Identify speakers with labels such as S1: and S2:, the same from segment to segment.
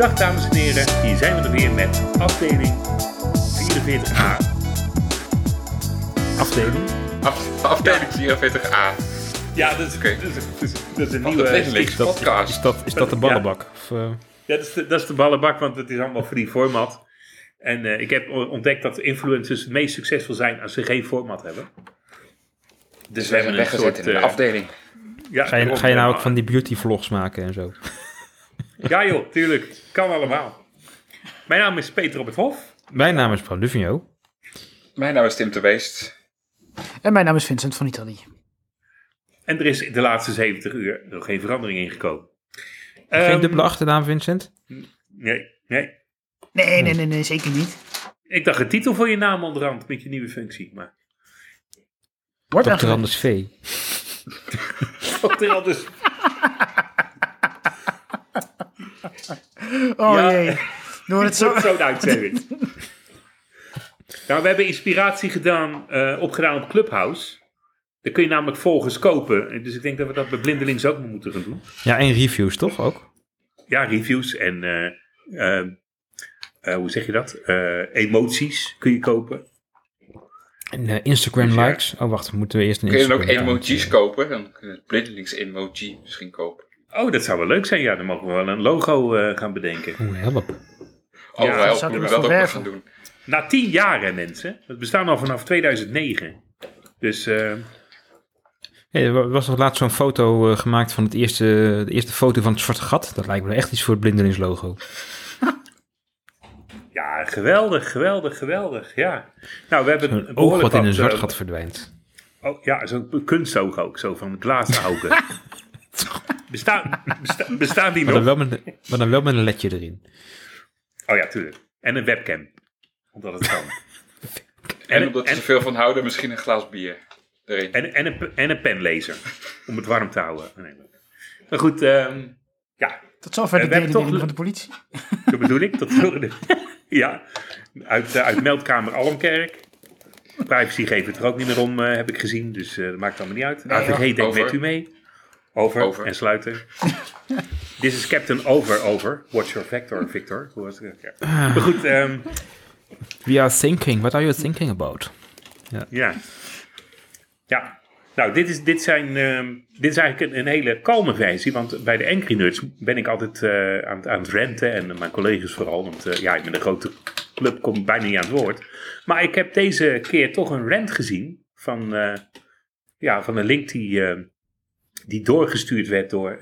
S1: Goeiedag dames en heren, hier zijn we er weer met afdeling 44a.
S2: Afdeling?
S3: Af, afdeling 44a.
S1: Ja, dat is,
S3: Oké.
S1: dat is, dat is, dat is een nieuwe...
S2: Is dat,
S3: podcast.
S2: is dat, is dat de ballenbak? Of, eh,
S1: Ja, dat is, de, dat is de ballenbak, want het is allemaal free format. En eh, ik heb o- ontdekt dat influencers het meest succesvol zijn als ze geen format hebben.
S3: Dus we hebben
S1: een
S3: weggezet
S1: soort,
S3: in de
S1: eh,
S3: afdeling.
S1: Ja,
S2: ga, je,
S1: daarom,
S2: ga je nou
S1: eh,
S2: ook van die beauty vlogs maken en zo?
S1: Ja joh, tuurlijk. Kan allemaal. Mijn naam is Peter op het Hof.
S2: Mijn naam is Bram Duvigno.
S3: Mijn naam is Tim de Weest.
S4: En mijn naam is Vincent van Italië.
S1: En er is in de laatste 70 uur nog geen verandering ingekomen.
S2: Geen
S1: Ehm,
S2: dubbele achternaam, Vincent?
S1: Nee, nee.
S4: Nee, nee, nee, nee, zeker niet.
S1: Ik dacht een titel voor je naam onderhand met je nieuwe functie. Maar
S4: Wordt
S2: Dr.
S4: eigenlijk-
S2: Anders V.
S1: Dr. Anders.
S4: Oh
S1: Ja.
S4: jee. Door het zo.
S1: Zo'n uitzending. nou, we hebben inspiratie gedaan, eh, opgedaan op Clubhouse. Daar kun je namelijk volgers kopen. Dus ik denk dat we dat bij Blindelings ook moeten gaan doen.
S2: Ja, en reviews toch ook?
S1: Ja, reviews en eh, eh, hoe zeg je dat? Eh, emoties kun je kopen.
S2: En eh, Instagram
S1: Dus
S2: likes. Oh, wacht, moeten we eerst een
S3: Kun je dan ook emojis kopen? Dan kun je het blindelings emoji misschien kopen.
S1: Oh, dat zou wel leuk zijn. Ja, dan mogen we wel een logo eh, gaan bedenken.
S2: Oeh, help.
S3: Oh,
S1: Ja,
S4: zouden
S3: kunnen
S4: we
S3: we dat ook nog gaan doen.
S1: Na tien jaar, hè, mensen. Het bestaan al vanaf 2009. Dus eh,
S2: Hey, er was nog laatst zo'n foto eh, gemaakt van het eerste, de eerste foto van het zwarte gat. Dat lijkt me echt iets voor het blindelingslogo.
S1: ja, geweldig, geweldig, geweldig. Ja. Nou, we hebben
S2: Een oog wat in een zwart gat verdwijnt.
S1: Oh, ja, zo'n kunstoog ook. Zo van glazen Bestaan, besta, bestaan die
S2: Maar dan,
S1: nog?
S2: wel met, maar dan wel met een ledje erin.
S1: Oh ja, tuurlijk. En een webcam. Omdat het kan.
S3: En,
S1: En-
S3: omdat ze er veel van houden, misschien een glas bier erin.
S1: En, en, een, en een penlezer. Om het warm te houden. Nee, maar- goed, ehm, ja,
S4: Tot zover de
S1: Eh, toch-
S4: van de politie.
S1: dat bedoel ik. Dat wilde Ja, uit, eh, uit meldkamer Almkerk. Privacy geeft het er ook niet meer om, eh, heb ik gezien. Dus eh, dat maakt allemaal niet uit. AVG denkt
S3: over.
S1: met u mee. Over,
S3: Over.
S1: en sluiten. This is Captain Over, over. Watch your vector, Victor. Hoe was het? Ja. Maar goed, ehm,
S2: We are thinking. What are you thinking about?
S1: ja. Ja. Nou, dit is, dit, zijn, ehm, dit is eigenlijk een, een hele kalme versie. Want bij de Angry Nerds ben ik altijd eh, aan, het- aan het renten. En mijn collega's vooral. Want eh, ja, ik ben een grote club, kom bijna niet aan het woord. Maar ik heb deze keer toch een rant gezien. Van, eh, ja, van een link die, eh, die doorgestuurd werd door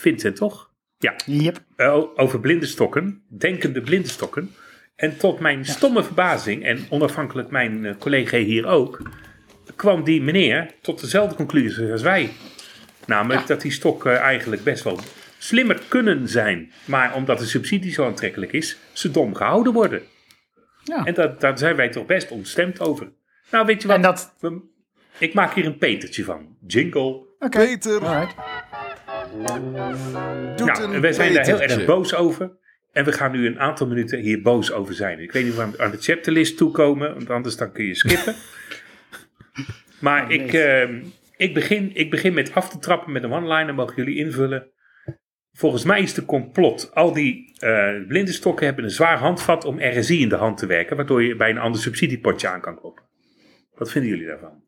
S1: Vincent, toch? Ja.
S4: Yep.
S1: Eh, over blinde stokken, denkende blinde stokken. En tot mijn stomme verbazing, en onafhankelijk mijn eh, collega hier ook, kwam die meneer tot dezelfde conclusie als wij. Namelijk dat die stokken eigenlijk best wel slimmer kunnen zijn, maar omdat de subsidie zo aantrekkelijk is, ze dom gehouden worden.
S4: Ja.
S1: En dat, daar zijn wij toch best ontstemd over. Nou, weet je wat?
S4: En dat.
S1: Ik maak hier een petertje van. Jingle.
S4: Oké.
S5: Peter
S4: Alright.
S5: doet
S1: Nou, wij zijn daar heel erg boos over. En we gaan nu een aantal minuten hier boos over zijn. Ik weet niet of we aan- de chapterlist toekomen, want anders dan kun je skippen. maar ik, ehm, ik, begin, ik begin met af te trappen met een one-liner, mogen jullie invullen. Volgens mij is de complot. Al die eh blinde stokken hebben een zwaar handvat om RSI in de hand te werken, waardoor je bij een ander subsidiepotje aan kan kloppen. Wat vinden jullie daarvan?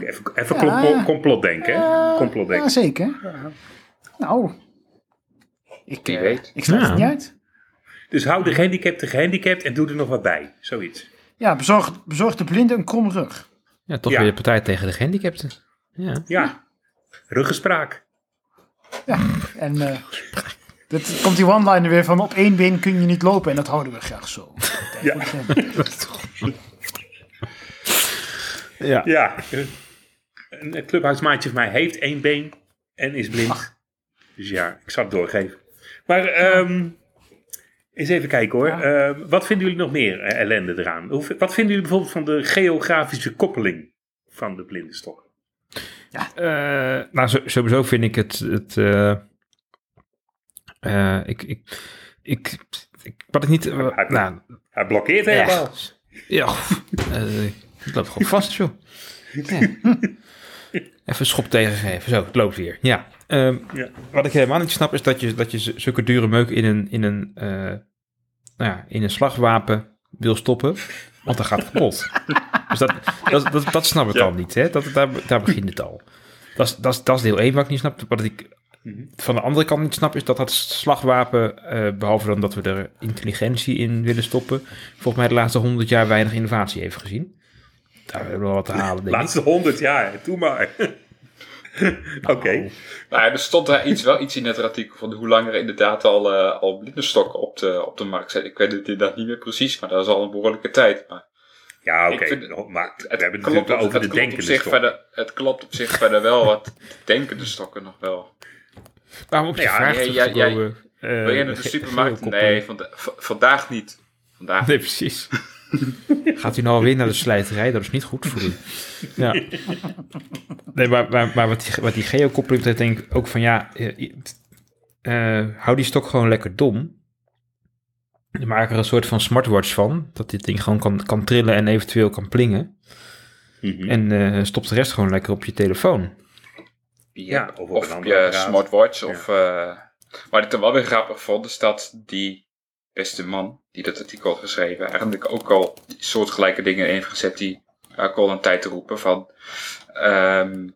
S1: Even, even.
S4: Ja.
S1: complot, complot denken, Complot
S4: Ja,
S1: denken.
S4: zeker. Nou. Ik,
S3: Wie
S4: eh,
S3: weet.
S4: ik sluit
S2: Ja.
S4: het niet uit.
S1: Dus hou de gehandicapte gehandicapt en doe er nog wat bij. Zoiets.
S4: Ja, bezorg, bezorg de blinde een krom rug.
S2: Ja, toch
S1: Ja.
S2: weer de partij tegen de gehandicapten. Ja.
S1: Ja, ruggenspraak.
S4: Ja. En eh dat komt die one-liner weer van op één been kun je niet lopen. En dat houden we graag zo.
S1: Ja.
S2: Ja.
S1: Ja, een clubhuismaatje van mij heeft één been en is blind. Dus ja, ik zal het doorgeven. Maar ehm, eens even kijken hoor. Ehm, wat vinden jullie nog meer eh, ellende eraan? Hoe, wat vinden jullie bijvoorbeeld van de geografische koppeling van de blinde stok?
S2: Eh, nou, sowieso vind ik het. het eh, eh, ik, ik, ik, ik. Wat ik niet.
S1: Hij-
S2: nou,
S1: Hij blokkeert helemaal.
S2: ja. eh, ik loop gewoon vast, joh. Ja. Even een schop tegengeven. Zo, het loopt weer. Ja. Ehm,
S1: Ja.
S2: Wat ik helemaal niet snap is dat je, dat je zulke dure meuk in een, in een, eh, nou ja, in een slagwapen wil stoppen. Want dan gaat het kapot. dus dat, dat, dat, dat snap ik
S3: Ja.
S2: al niet. Hè? Dat, daar, daar begint het al. Dat is, dat, is, dat is deel 1 wat ik niet snap. Wat ik
S1: Mhm.
S2: van de andere kant niet snap is dat dat slagwapen, eh, behalve dan dat we er intelligentie in willen stoppen, volgens mij de laatste honderd jaar weinig innovatie heeft gezien. Daar hebben we wel wat te halen, denk ik.
S1: Laatste honderd jaar, doe maar. Oké.
S3: Nou ja, er stond daar iets, wel iets in het artikel van hoe lang er inderdaad al, eh al blindenstokken op de, op de markt zijn. Ik weet het inderdaad niet meer precies, maar dat is al een behoorlijke tijd. Maar
S1: Ja, oké. Maar we
S3: het,
S1: hebben het
S3: klopt,
S1: over
S3: het,
S1: de
S3: klopt op
S1: denkende
S3: zich
S1: stok.
S3: verder, het klopt op zich verder wel wat denkende stokken nog wel.
S2: Waarom op je
S1: Ja,
S2: vraag
S3: ja, ja,
S2: teruggekomen, eh,
S3: Wil je naar de
S2: ge-
S3: supermarkt? Nee, vanda- vandaag niet. Vandaag
S2: Nee, precies. Gaat u nou alweer naar de slijterij? Dat is niet goed voor u. Ja. Nee, maar, maar, maar wat die, wat die geokoppeling betreft, denk ik ook van ja, eh, eh, hou die stok gewoon lekker dom. Maak er een soort van smartwatch van, dat dit ding gewoon kan, kan trillen en eventueel kan plingen.
S1: Mhm.
S2: En eh, stop de rest gewoon lekker op je telefoon.
S1: Ja, of
S3: of,
S1: op andere
S3: je
S1: apparaat.
S3: smartwatch. Of, eh, wat ik dan wel weer grappig vond, is dat die beste man die dat artikel had geschreven, eigenlijk ook al soortgelijke dingen heeft gezet die ook al een tijd te roepen van. ehm,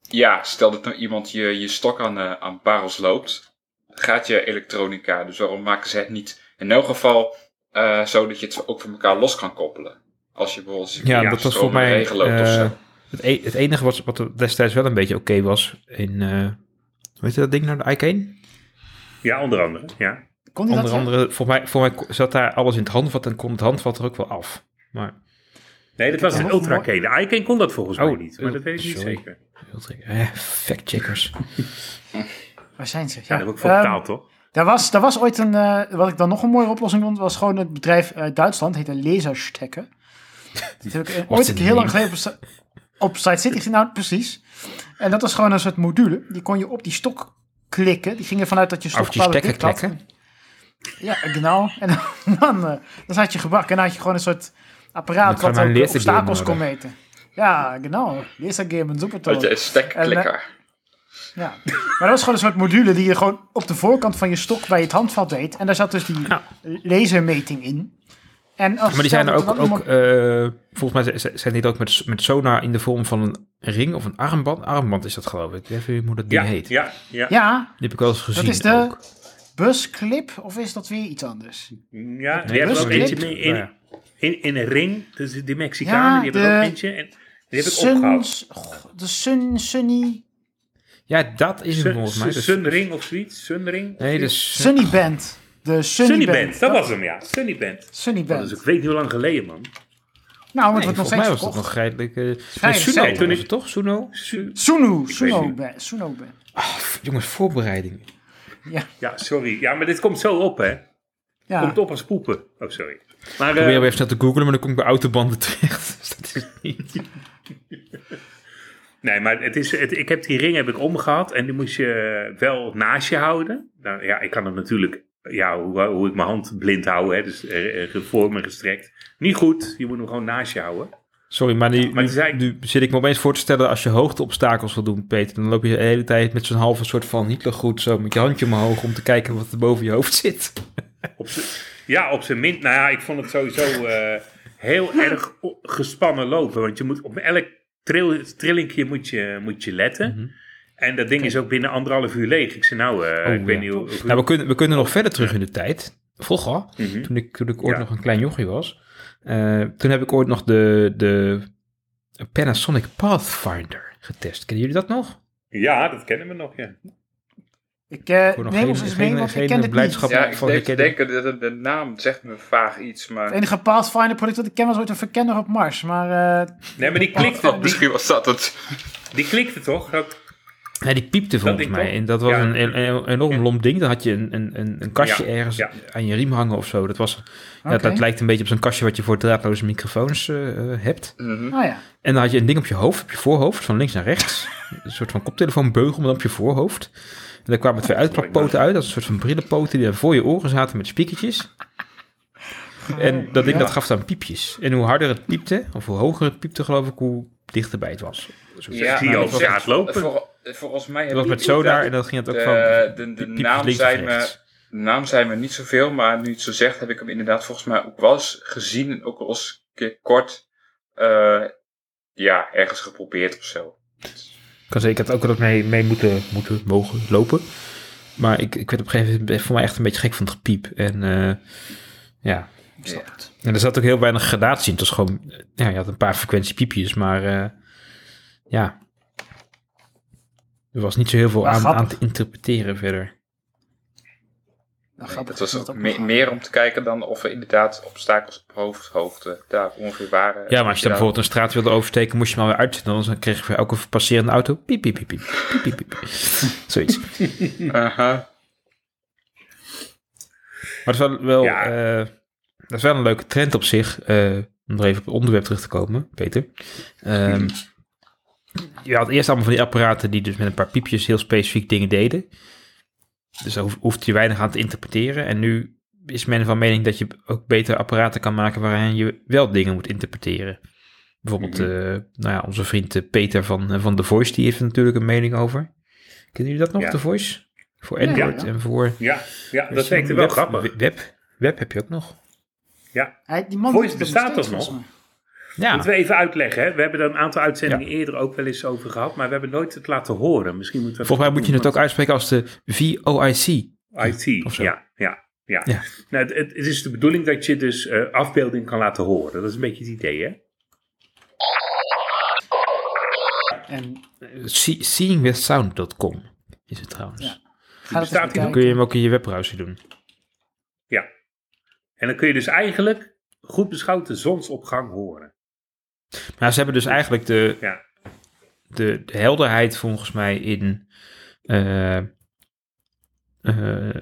S3: ja, stel dat nou iemand je, je stok aan, eh, aan parels loopt, gaat je elektronica. Dus waarom maken ze het niet in elk geval eh, zo dat je het ook van elkaar los kan koppelen? Als je bijvoorbeeld
S2: Ja,
S1: Ja,
S2: dat was voor mij.
S3: of
S2: eh,
S3: zo.
S2: het, e- het enige wat, wat er destijds wel een beetje oké was in. eh weet je dat ding nou, de Icane?
S1: Ja, onder andere. Ja.
S4: Kon die
S2: Onder
S4: dat? ja?
S2: andere, voor mij, voor mij zat daar alles in het handvat en kon het handvat er ook wel af. Maar
S1: Nee, dat was
S4: Ja,
S1: een Ultra
S4: mooi-
S1: K. De Icon kon dat volgens mij
S2: Oh,
S1: niet, maar dat weet ik niet
S2: sorry.
S1: zeker.
S2: eh, fact-checkers.
S4: Waar zijn ze?
S1: Ja, dat heb ik voor
S4: Ehm,
S1: betaald, toch?
S4: Daar was, daar was ooit een, eh, wat ik dan nog een mooie oplossing vond, was gewoon het bedrijf uit Duitsland, heette Laserstekken. Dat heb ik eh, ooit
S2: een
S4: heel lang geleden op, Site City gezien, nou precies. En dat was gewoon een soort module, die kon je op die stok klikken. Die ging ervan uit dat je stok bepaalde
S2: stekker
S4: had. Ja, genau. En dan, dan, eh, dan zat je gebakken en dan had je gewoon een soort apparaat
S2: Dat
S4: wat ook
S2: een
S4: eh, obstakels kon meten. Ja, genau. Lasergame, super
S3: Dat je
S4: toll.
S3: een stekklikker.
S4: Ja, maar dat was gewoon een soort module die je gewoon op de voorkant van je stok bij het handvat deed. En daar zat dus die
S2: Ja.
S4: lasermeting in. En als
S2: Maar die zijn er ook,
S4: dat
S2: ook
S4: iemand-
S2: eh, volgens mij zijn die ook met, met sonar in de vorm van een ring of een armband. Armband is dat geloof ik. Ik weet even hoe dat ding
S1: Ja,
S2: heet.
S1: ja, ja.
S4: Ja,
S2: Die heb ik wel eens gezien
S4: is de-
S2: ook.
S4: Busclip of is dat weer iets anders?
S1: Ja, die hebben ook eentje mee in,
S2: Nou
S1: in, in een ring. Dus die Mexicanen,
S4: Ja,
S1: die hebben er
S4: de
S1: ook eentje. En die heb ik opgehaald.
S4: De Sun, Sunny,
S2: Ja, dat is hem
S1: Sun,
S2: volgens mij.
S1: Sunring of zoiets? Sunring?
S2: nee, dus...
S4: Sunny Band. De Sunny,
S1: Sunny
S4: Band.
S1: Band, dat was hem, ja. Sunny Band.
S4: Sunny
S1: Dat
S4: Band.
S1: is, ik weet niet hoe lang geleden, man.
S4: nou, het
S2: Nee,
S4: wordt nog
S2: volgens mij
S4: steeds
S2: was dat nog redelijk... nee, Suno.
S1: Toen ik-
S2: het toch? Suno?
S1: Su-
S4: Sunu, Suno. Suno Band.
S2: Ah, jongens, voorbereiding.
S4: Ja,
S1: Ja, sorry. Ja, maar dit komt zo op, hè.
S4: ja.
S1: Komt op als poepen. Oh, sorry. Maar,
S2: Ik probeer
S1: eh,
S2: even snel te googlen, maar dan kom ik bij autobanden terecht. Dus dat is niet...
S1: nee, maar het is, het, ik heb die ring heb ik omgehad en die moest je wel naast je houden. Nou ja, ik kan het natuurlijk, ja, hoe, hoe ik mijn hand blind hou, hè. Dus eh, eh, voor me gestrekt. Niet goed, je moet hem gewoon naast je houden.
S2: Sorry, maar, die,
S1: Maar
S2: nu, zit ik me opeens voor te stellen... als je hoogteobstakels wil doen, Peter... dan loop je de hele tijd met zo'n halve soort van Hitlergroet... zo met je handje omhoog om te kijken wat er boven je hoofd zit.
S1: Op ja, op zijn minst. Nou ja, ik vond het sowieso eh, heel erg gespannen lopen. Want je moet op elk trill, trillingje moet je, moet je letten.
S2: Mhm.
S1: En dat ding is ook binnen anderhalf uur leeg. Ik zei nou, eh,
S2: Oh,
S1: ik weet niet hoe... hoe-
S2: Nou, we kunnen, we kunnen nog verder terug in de tijd. Vroeger,
S1: Mhm.
S2: toen ik, toen ik ooit
S1: Ja.
S2: nog een klein jochie was... eh, toen heb ik ooit nog de, de Panasonic Pathfinder getest. Kennen jullie dat nog?
S1: Ja, dat kennen we nog, ja.
S4: Ik eh,
S2: Voor nog
S4: neem
S2: geen-
S4: ons eens
S2: geen-
S4: mee, want ik ken het
S2: blijdschap.
S4: niet.
S3: Ja, ik
S2: van
S3: denk, dat de, de naam zegt me vaag iets, maar...
S4: Het enige Pathfinder product dat ik ken was ooit een verkenner op Mars. Maar eh,
S1: Nee, maar die klikte,
S3: Oh,
S1: die,
S3: misschien was dat het.
S1: die klikte toch? Dat,
S2: Ja, die piepte volgens mij. En dat was
S1: Ja.
S2: een, een, een enorm lomp ding. Dan had je een, een, een, een kastje
S1: Ja,
S2: ergens
S1: ja.
S2: aan je riem hangen of zo. Dat, was, ja,
S4: Oké.
S2: dat lijkt een beetje op zo'n kastje wat je voor draadloze microfoons eh, eh, hebt.
S3: Mhm.
S4: oh ja.
S2: En dan had je een ding op je hoofd, op je voorhoofd, van links naar rechts. een soort van koptelefoonbeugel, maar dan op je voorhoofd. En daar kwamen twee uitklappoten uit, dat is een soort van brillenpoten die daar voor je oren zaten met spiekertjes. En dat ding
S4: Ja.
S2: dat gaf dan piepjes. En hoe harder het piepte, of hoe hoger het piepte geloof ik, hoe dichterbij het was. Zo-
S3: Ja,
S1: zie je
S3: dat
S1: straat lopen.
S3: vol- volgens mij
S2: Het
S3: heb
S2: was met en dan ging het ook
S3: de,
S2: van
S3: de, de
S2: piepjes
S3: naam
S2: of
S3: me, de naam zei me niet zoveel, maar nu je het zo zegt, heb ik hem inderdaad volgens mij ook wel eens gezien en ook wel eens een keer kort eh, ja, ergens geprobeerd of zo.
S2: Ik had, ik had ook wel mee, mee moeten, moeten mogen lopen. Maar ik, ik werd op een gegeven moment voor mij echt een beetje gek van het gepiep. En eh, ja,
S4: Ik snap het.
S2: en er zat ook heel weinig gradatie in. Het was gewoon, ja, je had een paar frequentiepiepjes, maar eh, ja. Er was niet zo heel veel
S4: Maar
S2: aan, aan te interpreteren verder.
S4: Nou,
S3: Het was
S4: dat
S3: me-
S4: nog-
S3: meer om te kijken dan of er inderdaad obstakels op hoofdhoogte daar ongeveer waren.
S2: Ja, maar als je dan bijvoorbeeld een straat wilde oversteken, moest je hem alweer uitzetten. Dan kreeg je voor elke passerende auto piep, piep, piep, piep, piep, piep, piep. Zoiets.
S3: Aha.
S2: Maar dat is wel, wel,
S1: Ja.
S2: eh, dat is wel een leuke trend op zich. eh, om er even op het onderwerp terug te komen, Peter. Ehm, je had eerst allemaal van die apparaten die dus met een paar piepjes heel specifiek dingen deden. Dus daar hoef- hoefde je weinig aan te interpreteren. En nu is men van mening dat je ook beter apparaten kan maken waarin je wel dingen moet interpreteren. Bijvoorbeeld,
S1: Mhm.
S2: eh, nou ja, onze vriend eh, Peter van, eh, van The Voice, die heeft er natuurlijk een mening over. Kennen jullie dat nog,
S1: Ja.
S2: The Voice? Voor Android
S4: ja.
S2: en voor...
S1: Ja, ja dat
S2: Dus
S1: wel
S2: web,
S1: grappig.
S2: Web, web heb je ook nog.
S1: Ja.
S4: Hij, die man
S1: Voice bestaat toch nog?
S2: Ja,
S1: Moeten we even uitleggen, hè? We hebben er een aantal uitzendingen eerder ook wel eens over gehad, maar we hebben nooit het laten horen. Misschien moeten we
S2: volgens mij moet je het ook uitspreken als de VOIC.
S1: IT,
S2: Of zo.
S1: ja, ja, ja.
S2: Ja.
S1: Nou, het, het is de bedoeling dat je dus eh, afbeelding kan laten horen. Dat is een beetje het idee, hè?
S4: En
S2: See- Seeingwithsound.com is het trouwens.
S4: Ja.
S2: Dan kun je hem ook in je webbrowser doen.
S1: Ja. En dan kun je dus eigenlijk goed beschouwd de zonsopgang horen.
S2: Maar ze hebben dus eigenlijk de,
S1: Ja.
S2: de, de helderheid volgens mij in, eh, eh,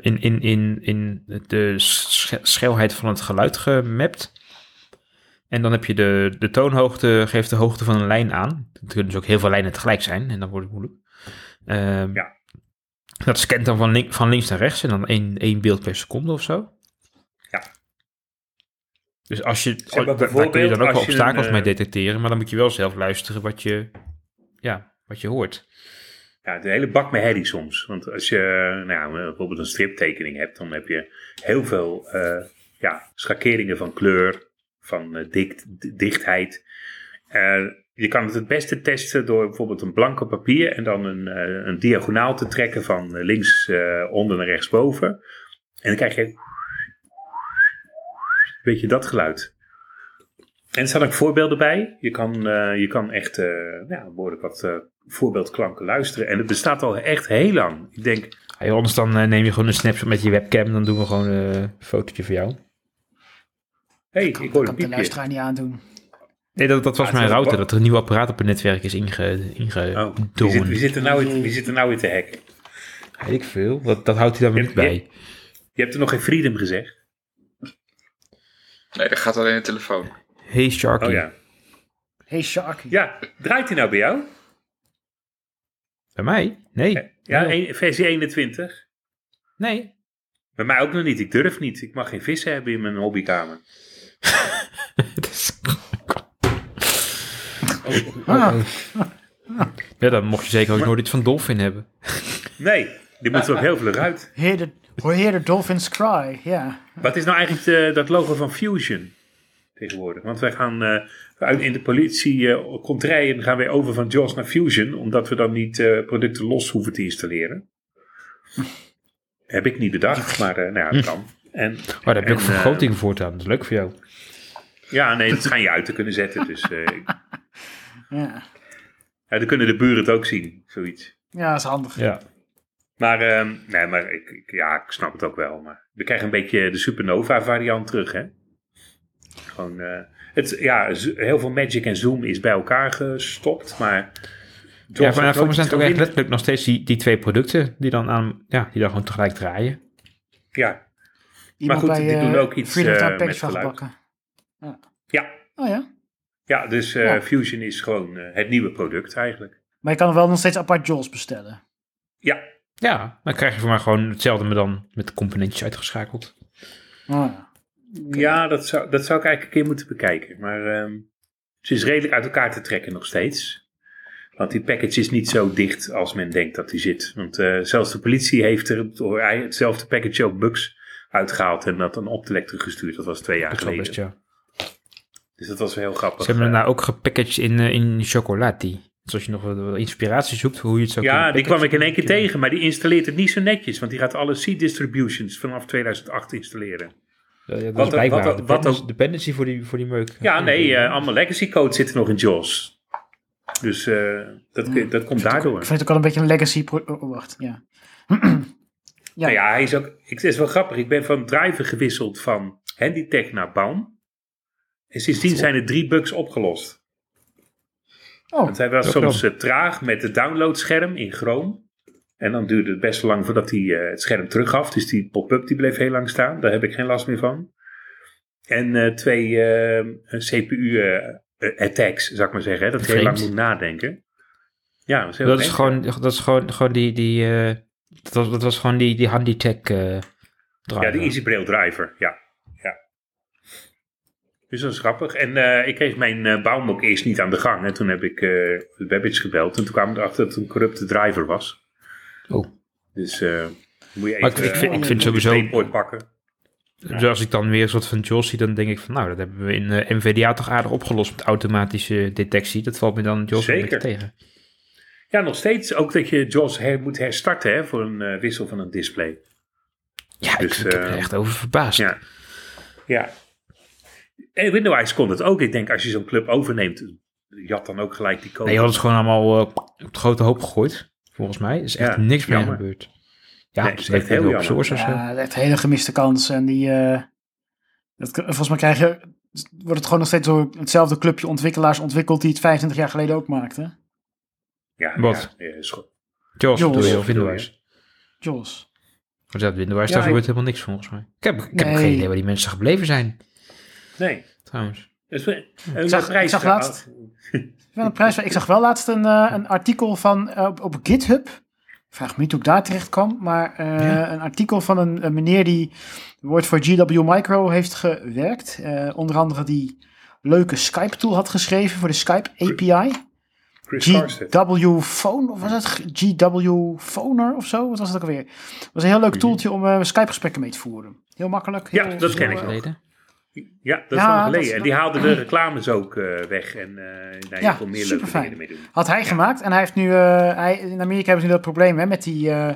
S2: in, in, in, in de sch- schelheid van het geluid gemapt. En dan heb je de, de toonhoogte, geeft de hoogte van een lijn aan. Het kunnen dus ook heel veel lijnen tegelijk zijn en dan wordt het moeilijk. Ehm,
S1: Ja.
S2: Dat scant dan van, link- van links naar rechts en dan één, één beeld per seconde of zo. Dus als je,
S1: Zeg maar
S2: daar- kun je dan ook wel obstakels
S1: een,
S2: mee
S1: eh,
S2: detecteren, maar dan moet je wel zelf luisteren wat je, ja, wat je hoort.
S1: Ja, de hele bak met herrie soms. Want als je nou ja, bijvoorbeeld een striptekening hebt, dan heb je heel veel eh, ja, schakeringen van kleur, van eh, d- dichtheid. Eh, je kan het het beste testen door bijvoorbeeld een blanke papier en dan een, eh, een diagonaal te trekken van eh, links eh, onder naar rechts boven. En dan krijg je weet je dat geluid. En er staan ook voorbeelden bij. Je kan, eh, je kan echt eh ja, behoorlijk wat eh, voorbeeldklanken luisteren. En het bestaat al echt heel lang. Ik denk,
S2: Hey, anders dan neem je gewoon een snapshot met je webcam, dan doen we gewoon eh, een fotootje van jou.
S1: hé, hey, ik
S4: Dat
S1: hoor
S4: kan
S1: een
S4: de
S1: piepje.
S4: luisteraar niet aandoen.
S2: Nee, dat, dat was
S1: Ah,
S2: mijn router,
S1: wel-
S2: dat er een nieuw apparaat op het netwerk is inge,
S1: Oh, wie, zit, wie, zit er nou in, wie zit er nou in te hacken?
S2: Weet ik veel, dat, dat houdt hij dan weer niet bij.
S1: Je hebt er nog geen freedom gezegd.
S3: Nee, dat gaat alleen de telefoon.
S2: Hey Sharky.
S1: Oh ja.
S4: Hey Sharky.
S1: Ja, draait hij nou bij jou?
S2: Bij mij? Nee.
S1: Ja,
S2: Nee.
S1: een- versie 21.
S2: Nee.
S1: Bij mij ook nog niet. Ik durf niet. Ik mag geen vissen hebben in mijn hobbykamer.
S2: Het is-
S4: Ah,
S2: Ja, dan mocht je zeker ook nooit iets van Dolphin hebben.
S1: Nee, die moet er ook heel vlug uit.
S4: hear, hear the dolphins cry. Ja.
S1: Wat is nou eigenlijk de- dat logo van Fusion tegenwoordig? Want wij gaan eh, uit in de politie eh komt rijden, gaan wij over van JAWS naar Fusion, omdat we dan niet eh, producten los hoeven te installeren. Heb ik niet bedacht, maar eh, nou ja, dat kan. En,
S2: Oh, daar heb je ook vergroting voortaan. Dat is leuk voor jou.
S1: ja, nee, dat schijn je uit te kunnen zetten. Dus eh,
S4: Ja.
S1: ja, dan kunnen de buren het ook zien, zoiets.
S4: ja, dat is handig.
S2: Ja.
S1: Maar, ehm, nee, maar ik, ik- ja, ik snap het ook wel. Maar we krijgen een beetje de Supernova variant terug, hè? Gewoon, eh, het, ja, heel veel Magic en Zoom is bij elkaar gestopt, maar...
S2: Ja, maar voor me zijn het ook echt
S1: letterlijk.
S2: nog steeds die, die twee producten die dan, aan, ja, die dan gewoon tegelijk draaien.
S1: Ja,
S4: Iemand
S1: goed,
S4: bij
S1: die
S4: eh,
S1: doen ook iets, eh,
S4: Time
S1: met geluid.
S4: gebakken.
S1: ja,
S4: Oh ja.
S1: ja dus eh,
S4: Ja.
S1: Fusion is gewoon eh, het nieuwe product eigenlijk.
S4: Maar je kan wel nog steeds apart JAWS bestellen.
S1: Ja,
S2: Ja, dan krijg je voor mij gewoon hetzelfde, maar dan met de componentjes uitgeschakeld.
S4: Oh ja.
S1: Ja, dat zou, dat zou ik eigenlijk een keer moeten bekijken. Maar ehm, ze is redelijk uit elkaar te trekken nog steeds. Want die package is niet zo dicht als men denkt dat die zit. Want eh, zelfs de politie heeft er hetzelfde package ook bugs uitgehaald en dat dan op de lek teruggestuurd. Dat was twee jaar
S2: Dat
S1: geleden.
S2: best, ja.
S1: Dus dat was heel grappig.
S2: Ze hebben
S1: Eh,
S2: hem nou ook gepackaged in, eh, in chocolati. Dus als je nog wat, inspiratie zoekt hoe je het zou
S1: ja,
S2: kunnen
S1: die kwam ik in één keer tegen, maar die installeert het niet zo netjes. Want die gaat alle C-distributions vanaf 2008 installeren.
S2: Ja, ja, dat
S1: Wat-
S2: is blijkbaar
S1: wat- wat
S2: dependency-
S1: ook-
S2: dependency voor die, voor die meuk.
S1: Ja, nee, eh, allemaal legacy code zit er nog in JAWS. Dus eh, dat, dat komt daardoor.
S4: Ik vind het ook wel een beetje een legacy... Oh, oh, wacht, ja. ja.
S1: Nou ja, hij is ook. Ik, het is wel grappig. Ik ben van driver gewisseld van Handytech naar Baum. En sindsdien zijn er drie bugs opgelost.
S4: Oh,
S1: Want hij was soms eh, traag met het downloadscherm in Chrome. En dan duurde het best lang voordat hij eh, het scherm teruggaf. Dus die pop-up die bleef heel lang staan. Daar heb ik geen last meer van. En eh, twee CPU-attacks, zou ik maar zeggen. Hè, dat hij heel lang moet nadenken. Ja, dat is heel
S2: Dat is gewoon, dat is gewoon, gewoon die, die dat, was, dat was gewoon die, die Handytech eh driver.
S1: Ja, de EasyBraille driver, ja. ja. Dus dat is grappig. En eh, ik kreeg mijn eh ook eerst niet aan de gang. En toen heb ik eh de Babbage gebeld. En toen kwam ik erachter dat het een corrupte driver was.
S2: Oh.
S1: Dus eh moet je
S2: Maar
S1: even
S2: ik- ik vind- ik
S1: eh,
S2: vind
S1: een
S2: sowieso-
S1: DisplayPort pakken.
S2: Dus als ik dan weer een soort van JAWS zie, dan denk ik van, nou, dat hebben we in eh, NVDA toch aardig opgelost met automatische detectie. Dat valt me dan JAWS wel een beetje
S1: Zeker.
S2: tegen.
S1: Ja, nog steeds ook dat je JAWS her, moet herstarten hè, voor een eh, wissel van een display.
S2: Ja,
S1: Dus,
S2: ik, ik heb er
S1: eh,
S2: echt over verbaasd.
S1: Ja. Ja. En Windows kon het ook. Ik denk als je zo'n club overneemt, je had dan ook gelijk die code.
S2: Nee, je had het gewoon allemaal eh, op de grote hoop gegooid, volgens mij. Er is echt
S1: Ja,
S2: niks meer
S1: jammer.
S2: gebeurd. Ja,
S1: Nee,
S2: het is
S1: echt heel
S2: zo.
S4: Ja, echt een hele gemiste kans. En die, eh, dat, volgens mij krijg je, wordt het gewoon nog steeds door hetzelfde clubje ontwikkelaars ontwikkeld die het 25 jaar geleden ook maakte.
S1: Ja,
S2: Wat?
S1: Ja, is goed.
S2: Je, of? Windows?
S4: Jos.
S2: Want ja, Windows, daar
S1: ik-
S2: gebeurt helemaal niks volgens mij. Ik heb, ik heb
S4: Nee.
S2: geen idee waar die mensen gebleven zijn,
S1: Nee.
S2: trouwens.
S1: Dus we, een
S4: zag-
S1: prijs
S4: ik zag laatst- Wel een prijs. Ik zag wel laatst een, eh, een artikel van eh, op, op GitHub. Vraag me niet hoe ik daar terecht kwam. Maar eh,
S2: Ja.
S4: een artikel van een, een meneer die wordt voor GW Micro heeft gewerkt. Eh, onder andere die leuke Skype tool had geschreven voor de Skype API. GW Phone, of was het GW Phoner of zo? Wat was het ook alweer? Het was een heel leuk tooltje om eh, Skype gesprekken mee te voeren. Heel makkelijk.
S1: Ja,
S4: heel
S1: dat ken ik.
S2: Geleden?
S1: Ja, dat is
S4: Ja,
S1: lang geleden. en die haalde de reclames ook eh, weg. En eh nou, je
S4: Ja,
S1: kon meer leuke
S4: superfijn.
S1: dingen ermee doen.
S4: Had hij gemaakt en hij heeft nu, eh, hij, in Amerika hebben ze nu dat probleem hè, met, die, eh,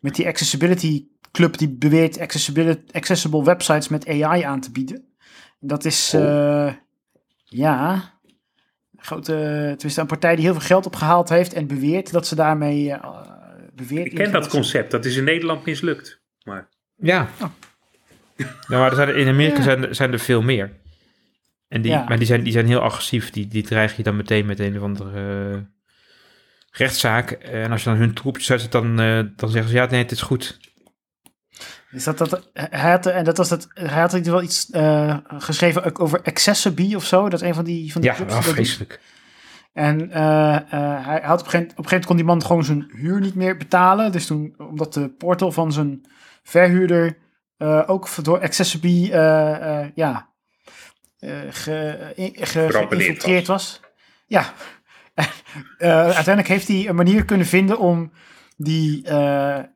S4: met die accessibility club die beweert accessibility, accessible websites met AI aan te bieden. Dat is,
S1: Oh.
S4: eh, ja, een grote, tenminste een partij die heel veel geld opgehaald heeft en beweert dat ze daarmee, beweert
S1: Ik ken dat concept. Dat is in Nederland mislukt. Maar
S2: Ja.
S4: Oh.
S2: Ja, maar er zijn, in Amerika
S4: Ja.
S2: zijn, er- zijn er veel meer. En die,
S4: Ja.
S2: Maar die zijn, die zijn heel agressief. Die, die dreig je dan meteen met een of andere eh, rechtszaak. En als je dan hun troepjes uitzet, dan, eh, dan zeggen ze ja, nee, het is goed.
S4: Is dat, dat, hij had, en dat was het, hij had wel iets eh, geschreven over Accessibility of zo. Dat is een van die, van die
S2: Ja,
S4: clubs dat
S2: vreselijk.
S4: En hij had op een, gegeven, op een gegeven moment kon die man gewoon zijn huur niet meer betalen. Dus toen, omdat de portal van zijn verhuurder eh, ook door Accessibility eh, eh, ja, eh, ge, in- ge- geïnfiltreerd was. Ja. Uiteindelijk heeft hij een manier kunnen vinden om die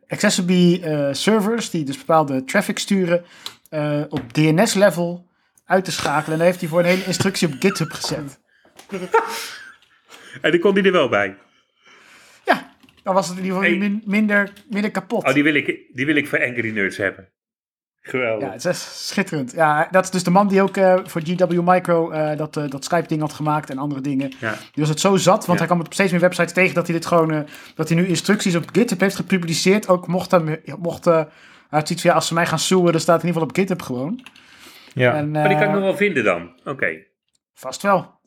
S4: Accessibility eh, servers, die dus bepaalde traffic sturen, op DNS-level uit te schakelen. En daar heeft hij voor een hele instructie op GitHub gezet.
S1: En die kon die er wel bij.
S4: Ja, dan was het in ieder geval
S1: Hey.
S4: min- minder, minder kapot.
S1: Oh, die wil ik, die wil ik voor Angry Nerds hebben. Geweldig.
S4: Ja, het is schitterend. Ja, dat is dus de man die ook eh, voor GW Micro eh, dat, eh, dat Skype-ding had gemaakt en andere dingen.
S1: Ja.
S4: Die was het zo zat, want
S1: Ja.
S4: hij kwam op steeds meer websites tegen dat hij dit gewoon, dat hij nu instructies op GitHub heeft gepubliceerd. Ook mocht hij, mocht, hij had van, ja, als ze mij gaan zoeken, dan staat het in ieder geval op GitHub gewoon.
S2: Ja.
S4: En,
S1: Maar die kan ik nog wel vinden dan. Oké.
S4: Vast wel.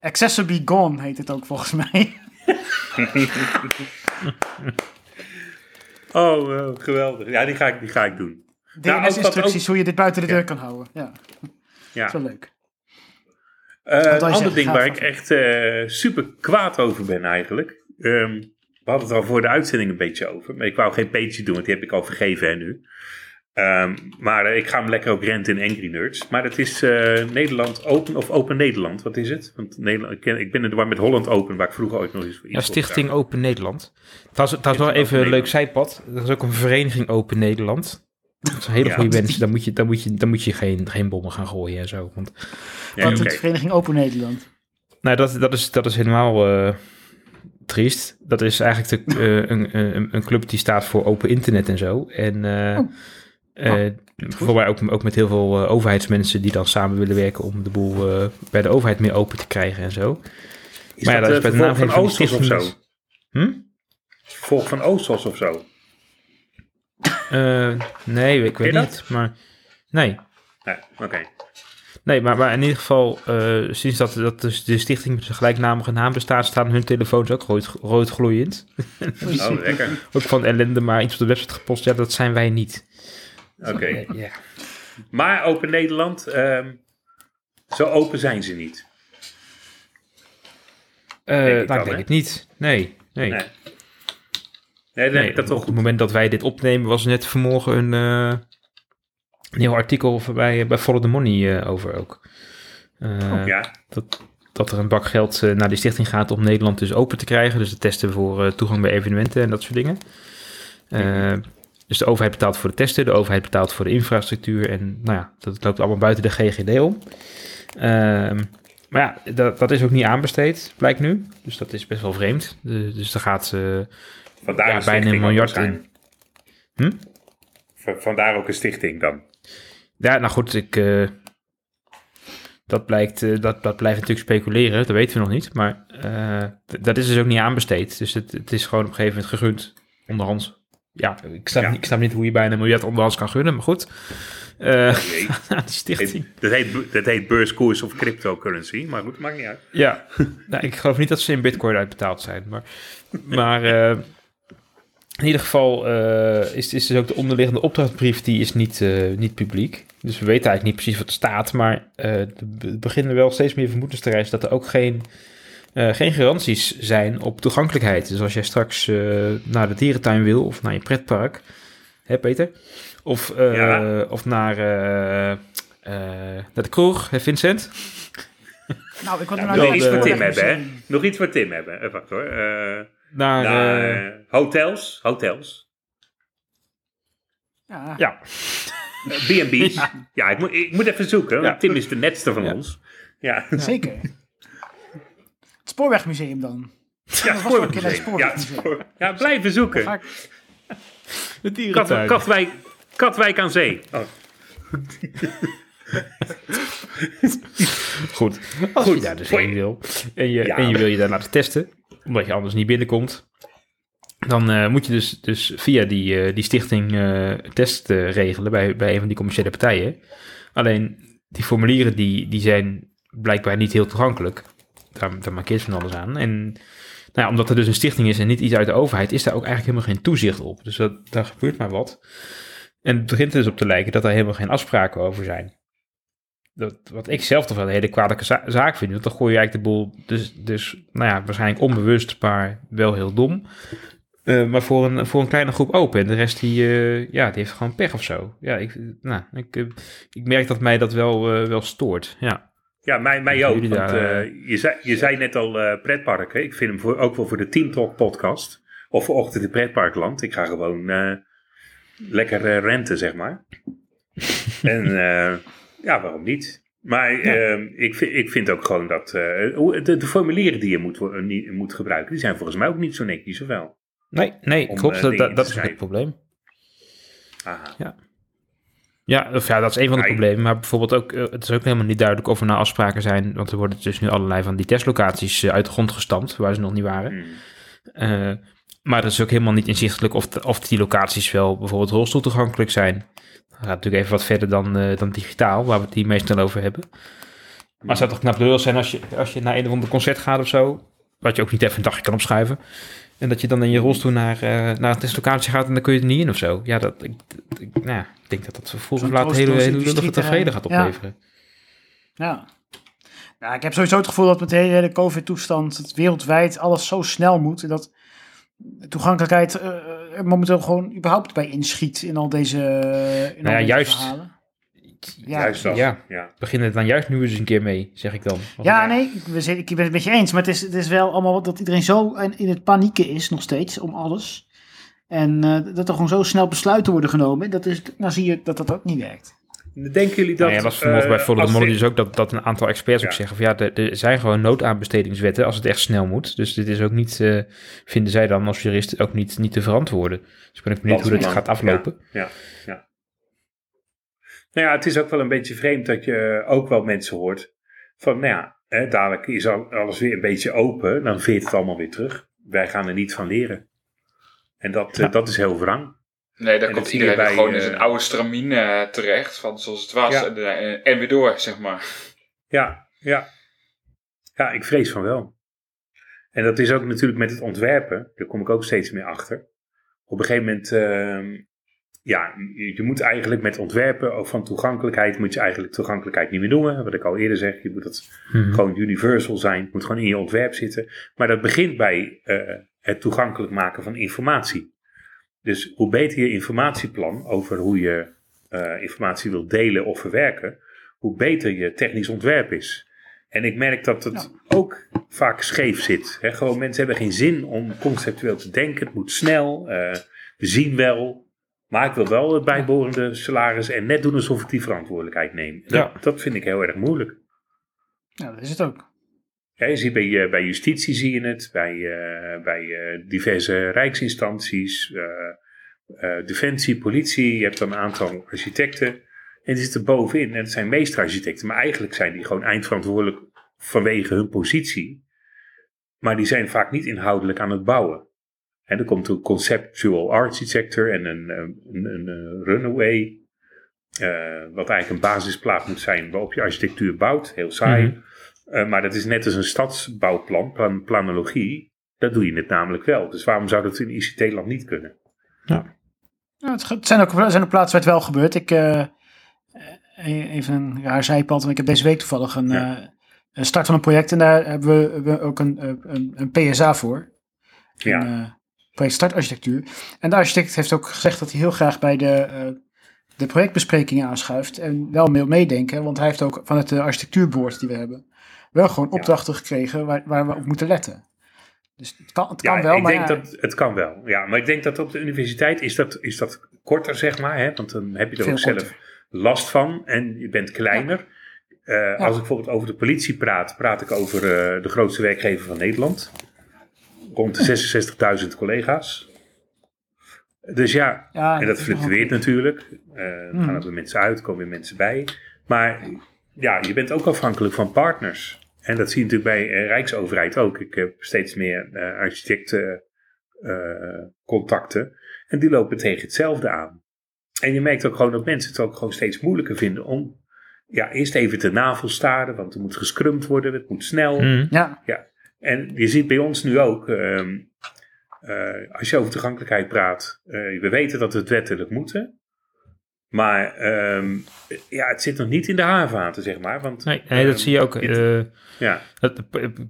S4: Accessibility Gone heet het ook volgens mij.
S1: Oh, geweldig. Ja, die ga ik, die ga ik doen.
S4: DNS-instructies,
S1: ook-
S4: hoe je dit buiten de
S1: Ja.
S4: deur kan houden. Ja,
S1: Ja.
S4: dat is wel leuk.
S1: Eh,
S4: je
S1: een ander ding waar ik echt eh, super kwaad over ben eigenlijk. Ehm, we hadden het al voor de uitzending een beetje over. Maar ik wou geen page doen, want die heb ik al vergeven hè, nu. Ehm, maar eh, ik ga hem lekker ook renten in Angry Nerds. Maar het is eh, Nederland Open of Open Nederland. Wat is het? Want Nederland, ik, ken- ik ben in de war met Holland Open, waar ik vroeger ooit nog eens voor
S2: Ja, Stichting Open Nederland. Dat is, dat is wel even een leuk zijpad. Er is ook een vereniging Open Nederland. Dat is een hele
S1: Ja.
S2: goede wens. Dan moet je, dan moet je, dan moet je geen, geen bommen gaan gooien en zo. Want,
S1: Ja,
S4: doet de Vereniging Open Nederland?
S2: nou, dat, dat, is, dat is helemaal eh, triest. Dat is eigenlijk de, eh, een, een, een club die staat voor open internet en zo. En eh
S4: Oh.
S2: eh, waarbij ook, ook met heel veel overheidsmensen die dan samen willen werken om de boel eh, bij de overheid meer open te krijgen en zo.
S1: Is
S2: Maar ja,
S1: dat
S2: dat is bij de naam
S1: van Oostos of zo?
S2: Hm?
S1: Volk van Oostos of zo?
S2: Eh, nee, ik weet
S1: dat?
S2: niet. Maar nee.
S1: Nee, oké.
S2: Nee, maar, maar in ieder geval, eh, sinds dat, dat dus de stichting met zijn gelijknamige naam bestaat, staan hun telefoons ook rood, rood gloeiend.
S1: Oh, lekker.
S2: Ook van ellende, maar iets op de website gepost. Ja, dat zijn wij niet.
S1: Oké.
S2: Ja.
S1: Maar Open Nederland, ehm, zo open zijn ze niet.
S2: Eh,
S1: Denk ik
S2: nou,
S1: dan,
S2: ik denk
S1: hè?
S2: het niet. Nee, nee.
S1: Nee. Nee, dat toch
S2: op het moment dat wij dit opnemen, was net vanmorgen een eh, nieuw artikel bij, bij Follow the Money eh, over ook. Eh,
S1: Ja,
S2: dat, dat er een bak geld naar die stichting gaat om Nederland dus open te krijgen. Dus de testen voor toegang bij evenementen en dat soort dingen. Dus de overheid betaalt voor de testen, de overheid betaalt voor de infrastructuur. En nou ja, dat loopt allemaal buiten de GGD om. Ehm, maar ja, dat, dat is ook niet aanbesteed, blijkt nu. Dus dat is best wel vreemd. Dus er gaat
S1: vandaar
S2: ja,
S1: een
S2: bijna een miljard in. Hm?
S1: Vandaar ook een stichting dan.
S2: Ja, nou goed, ik, eh, dat, blijkt, eh, dat, dat blijft natuurlijk speculeren, dat weten we nog niet. Maar eh, dat is dus ook niet aanbesteed. Dus het, het is gewoon op een gegeven moment gegund, onderhands. Ja, ik snap,
S1: Ja.
S2: niet- ik snap niet hoe je bijna een miljard onderhands kan gunnen, maar goed. Die stichting.
S1: Dat heet, dat heet beurskoers of cryptocurrency, maar goed, maakt niet uit.
S2: Ja, nou, ik geloof niet dat ze in bitcoin uitbetaald zijn. Maar, maar in ieder geval eh, is, is dus ook de onderliggende opdrachtbrief die is niet, eh, niet publiek. Dus we weten eigenlijk niet precies wat er staat. Maar eh, er be- beginnen wel steeds meer vermoedens te rijzen dat er ook geen, eh, geen garanties zijn op toegankelijkheid. Dus als jij straks eh, naar de dierentuin wil of naar je pretpark, hè Peter? Of, eh,
S1: Ja.
S2: of naar, eh, eh, naar de kroeg, hè Vincent?
S4: Nou, ik wil er
S1: Nou, nog iets
S2: de-
S1: voor Tim hebben, hè? Nog iets voor Tim hebben. Even wacht hoor.
S2: Naar,
S1: naar,
S2: eh,
S1: eh, hotels. Hotels.
S4: Ja.
S2: ja,
S1: Eh, B&B's. ja, ik, moet, ik moet even zoeken. want
S2: Ja.
S1: Tim is de netste van
S2: Ja.
S1: ons. Ja,
S4: Zeker. Het Spoorwegmuseum dan.
S1: ja
S4: was wel een keer naar het
S1: spoorwegmuseum. Ja, het
S4: spoorwegmuseum.
S1: spoor- ja, blijven zoeken.
S2: De
S1: Kat. Katwijk, Katwijk aan Zee. Oh,
S2: Goed, als
S1: Goed,
S2: je daar dus heen wil en je,
S1: Ja.
S2: en je wil je daar laten testen, omdat je anders niet binnenkomt, dan eh, moet je dus, dus via die, eh, die stichting eh test regelen bij, bij een van die commerciële partijen. Alleen die formulieren die, die zijn blijkbaar niet heel toegankelijk. Daar, daar markeert van alles aan. En nou ja, omdat er dus een stichting is en niet iets uit de overheid, is daar ook eigenlijk helemaal geen toezicht op. Dus dat, daar gebeurt maar wat. En het begint er dus op te lijken dat daar helemaal geen afspraken over zijn. Dat, wat ik zelf toch wel een hele kwalijke za- zaak vind. Want dan gooi je eigenlijk de boel, dus, dus nou ja, waarschijnlijk onbewust, maar wel heel dom. Eh, maar voor een, voor een kleine groep open. En de rest die, eh, ja, die heeft gewoon pech of zo. Ja, ik, nou, ik, eh, ik merk dat mij dat wel, wel stoort. Ja.
S1: Ja, mij, mij ook. Want, je, zei, je zei net al pretparken. Ik vind hem voor, ook wel voor de Team Talk podcast. Of voor Ochtend in Pretparkland. Ik ga gewoon lekker renten, zeg maar. en ja, waarom niet? Maar eh, ik, vind, ik vind ook gewoon dat eh, de, de formulieren die je moet, niet- moet gebruiken, die zijn volgens mij ook niet zo netjes, of wel?
S2: Nee, nee,
S1: Om,
S2: klopt.
S1: eh,
S2: dat dat, is het probleem.
S1: Aha.
S2: Ja, of ja, dat is een van de
S1: Ja,
S2: problemen. Maar bijvoorbeeld ook, eh, het is ook helemaal niet duidelijk of er nou afspraken zijn. Want er worden dus nu allerlei van die testlocaties eh, uit de grond gestampt, waar ze nog niet waren.
S1: Hmm.
S2: Eh, maar het is ook helemaal niet inzichtelijk of, de- of die locaties wel bijvoorbeeld rolstoel toegankelijk zijn. Gaat natuurlijk even wat verder dan, eh, dan digitaal, waar we het hier meestal over hebben. Maar het zou toch knap lullig zijn als je, als je naar een of ander concert gaat of zo, wat je ook niet even een dagje kan opschuiven. En dat je dan in je rolstoel naar, eh, naar een testlocatie gaat en dan kun je er niet in of zo. Ja, dat, ik, ik, nou ja, ik denk dat dat
S4: Zo'n
S2: laat hele, hele lullige tevreden gaat opleveren.
S4: Ja. ja, ik heb sowieso het gevoel dat met de hele COVID-toestand het wereldwijd alles zo snel moet. En dat toegankelijkheid eh, momenteel gewoon überhaupt bij inschiet in al deze, in
S2: Nou ja,
S4: al deze
S2: juist.
S4: verhalen. Ja,
S1: Juist dat.
S2: ja.
S1: ja.
S2: Begin het dan juist nu eens een keer mee, zeg ik dan.
S4: Ja, nee, ik, we zijn- ik ben het met je eens. Maar het is, het is wel allemaal dat iedereen zo in, in het panieken is nog steeds om alles. En eh, dat er gewoon zo snel besluiten worden genomen. Dat is, dan zie je dat dat ook niet werkt.
S1: Denken jullie dat...
S2: Nou ja, dat is vanmorgen bij
S1: eh,
S2: Follow the Money ook dat, dat een aantal experts ook zeggen van ja, er, er zijn gewoon noodaanbestedingswetten als het echt snel moet. Dus dit is ook niet, eh, vinden zij dan als jurist ook niet, niet te verantwoorden. Dus ik ben ook benieuwd hoe dit gaat aflopen.
S1: Ja, ja. Nou ja, het is ook wel een beetje vreemd dat je ook wel mensen hoort van, nou ja, hè, dadelijk is al- alles weer een beetje open, dan veert het allemaal weer terug. Wij gaan er niet van leren. En dat, eh, dat is heel wrang.
S3: Nee, dan
S1: En
S3: komt iedereen
S1: bij,
S3: gewoon in
S1: eh,
S3: zijn oude stramine eh, terecht, van zoals het was,
S1: Ja.
S3: en, eh, en weer door, zeg maar.
S1: Ja, ja. Ja, ik vrees van wel. En dat is ook natuurlijk met het ontwerpen, daar kom ik ook steeds meer achter. Op een gegeven moment, ehm, ja, je, moet eigenlijk met ontwerpen of van toegankelijkheid, moet je eigenlijk toegankelijkheid niet meer noemen. Wat ik al eerder zeg, je moet dat
S2: Mhm.
S1: gewoon universal zijn, het moet gewoon in je ontwerp zitten. Maar dat begint bij eh, het toegankelijk maken van informatie. Dus hoe beter je informatieplan over hoe je eh, informatie wilt delen of verwerken, hoe beter je technisch ontwerp is. En ik merk dat het ook vaak scheef zit. Hè? Gewoon mensen hebben geen zin om conceptueel te denken. Het moet snel. eh, we zien wel. Maar ik wil wel het bijbehorende salaris en net doen alsof ik die verantwoordelijkheid neem. Dat,
S2: Ja.
S1: dat vind ik heel erg moeilijk.
S4: Ja, dat is het ook.
S1: Je ziet bij, eh, bij justitie zie je het, bij, eh, bij eh, diverse rijksinstanties, defensie, politie. Je hebt dan een aantal architecten en die zitten bovenin. En het zijn meesterarchitecten, maar eigenlijk zijn die gewoon eindverantwoordelijk vanwege hun positie. Maar die zijn vaak niet inhoudelijk aan het bouwen. En er komt een conceptual architecture en een, een, een, runaway. wat eigenlijk een basisplaat moet zijn waarop je architectuur bouwt. Heel saai.
S2: Mhm.
S1: Uh, maar dat is net als een stadsbouwplan, plan, planologie. Dat doe je het namelijk wel. Dus waarom zou dat in ICT-land niet kunnen?
S4: Ja, het, ge- het zijn, ook, er zijn ook plaatsen waar het wel gebeurt. Ik, eh, eh, even een raar zijpad, want ik heb deze week toevallig een,
S1: Ja.
S4: eh, een start van een project. En daar hebben we, hebben we ook een, eh, een, een PSA voor.
S1: Ja.
S4: Een eh, project startarchitectuur. En de architect heeft ook gezegd dat hij heel graag bij de, eh, de projectbesprekingen aanschuift. En wel meedenken, want hij heeft ook vanuit de architectuurboord die we hebben, wel gewoon opdrachten gekregen waar, waar we op moeten letten. Dus het kan, het kan
S1: Ja,
S4: wel,
S1: ik
S4: maar
S1: denk
S4: ja,
S1: dat het kan wel. Ja, maar ik denk dat op de universiteit is dat, is dat korter, zeg maar. Hè? Want dan heb je er
S4: Veel
S1: ook zelf
S4: korter.
S1: last van en je bent kleiner. Eh, Als ik bijvoorbeeld over de politie praat, praat ik over eh, de grootste werkgever van Nederland. Rond de 66.000 collega's. Dus ja, En dat fluctueert natuurlijk. Eh er
S4: Hmm.
S1: gaan er weer mensen uit, komen weer mensen bij. Maar ja, je bent ook afhankelijk van partners. En dat zie je natuurlijk bij de Rijksoverheid ook. Ik heb steeds meer eh architecten eh, contacten. En die lopen tegen hetzelfde aan. En je merkt ook gewoon dat mensen het ook gewoon steeds moeilijker vinden om ja, eerst even te navelstaren, want er moet gescrumd worden, het moet snel.
S2: Mhm.
S4: Ja,
S1: En je ziet bij ons nu ook, ehm, eh, als je over toegankelijkheid praat, eh, we weten dat we het wettelijk moeten. Maar ehm, ja, het zit nog niet in de haarvaten, zeg maar. Want,
S2: Nee, nee, dat
S1: ehm,
S2: zie je ook.
S1: dit-
S2: eh,
S1: ja,
S2: dat,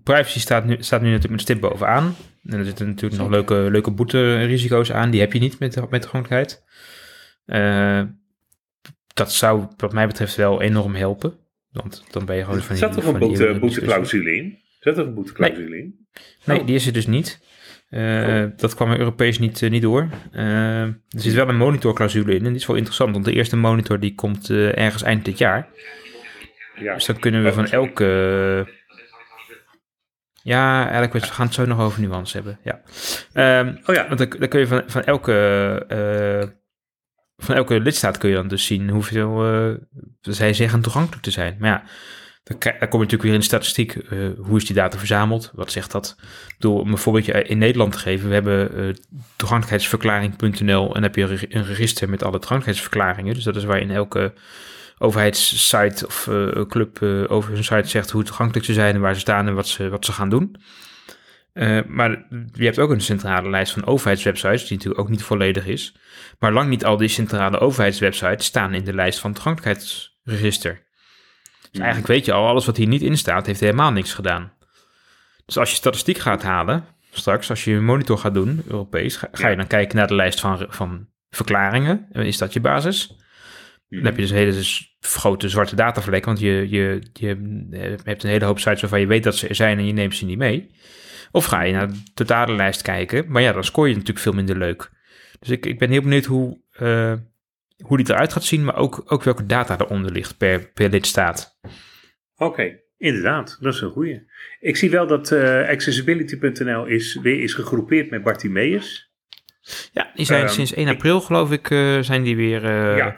S2: privacy staat nu, staat nu natuurlijk met stip bovenaan. En er zitten natuurlijk nog leuke, leuke boete-risico's aan. Die heb je niet met, de- met toegankelijkheid. Eh, dat zou wat mij betreft wel enorm helpen. Want dan ben je gewoon van
S1: zat er een boete, boeteclausule in? Zat er een boeteclausule in?
S2: Nee, die is er dus niet. Eh, Dat kwam Europees niet, eh, niet door. Eh, er zit wel een monitorclausule in. En die is wel interessant, want de eerste monitor die komt ergens eind dit jaar.
S1: Ja.
S2: Dus dan kunnen we van elke... Ja, eigenlijk, we gaan het zo nog over nuance hebben. Ja. Ehm,
S1: Oh ja,
S2: want dan, dan kun je van, van elke... van elke lidstaat kun je dan dus zien hoeveel zij zeggen toegankelijk te zijn. Maar ja, dan, kom je natuurlijk weer in de statistiek. eh, hoe is die data verzameld? Wat zegt dat? Door een voorbeeldje in Nederland te geven. We hebben eh, toegankelijkheidsverklaring.nl en heb je een reg- een register met alle toegankelijkheidsverklaringen. Dus dat is waar in elke overheidssite of eh, club eh, over hun site zegt hoe toegankelijk ze zijn en waar ze staan en wat ze, wat ze gaan doen. Eh, maar je hebt ook een centrale lijst van overheidswebsites, die natuurlijk ook niet volledig is. Maar lang niet al die centrale overheidswebsites staan in de lijst van het toegankelijkheidsregister. Dus eigenlijk weet je al, alles wat hier niet in staat, heeft helemaal niks gedaan. Dus als je statistiek gaat halen, straks, als je een monitor gaat doen, Europees, ga, ga je
S1: dan
S2: kijken naar de lijst van, van verklaringen. Is dat je basis? Dan heb je dus een hele grote zwarte datavlek, want je, je, je hebt een hele hoop sites waarvan je weet dat ze er zijn en je neemt ze niet mee. Of ga je naar de totale lijst kijken, maar ja, dan scoor je natuurlijk veel minder leuk. Dus ik, ik ben heel benieuwd hoe, eh, hoe die eruit gaat zien, maar ook, ook welke data eronder ligt per, per lidstaat.
S1: Oké, inderdaad, dat is een goeie. Ik zie wel dat eh, accessibility.nl is, weer is gegroepeerd met Bartimeus.
S2: Ja, die zijn
S1: Ehm,
S2: sinds 1
S1: ik-
S2: april, geloof ik, eh, zijn die weer eh,
S1: Ja.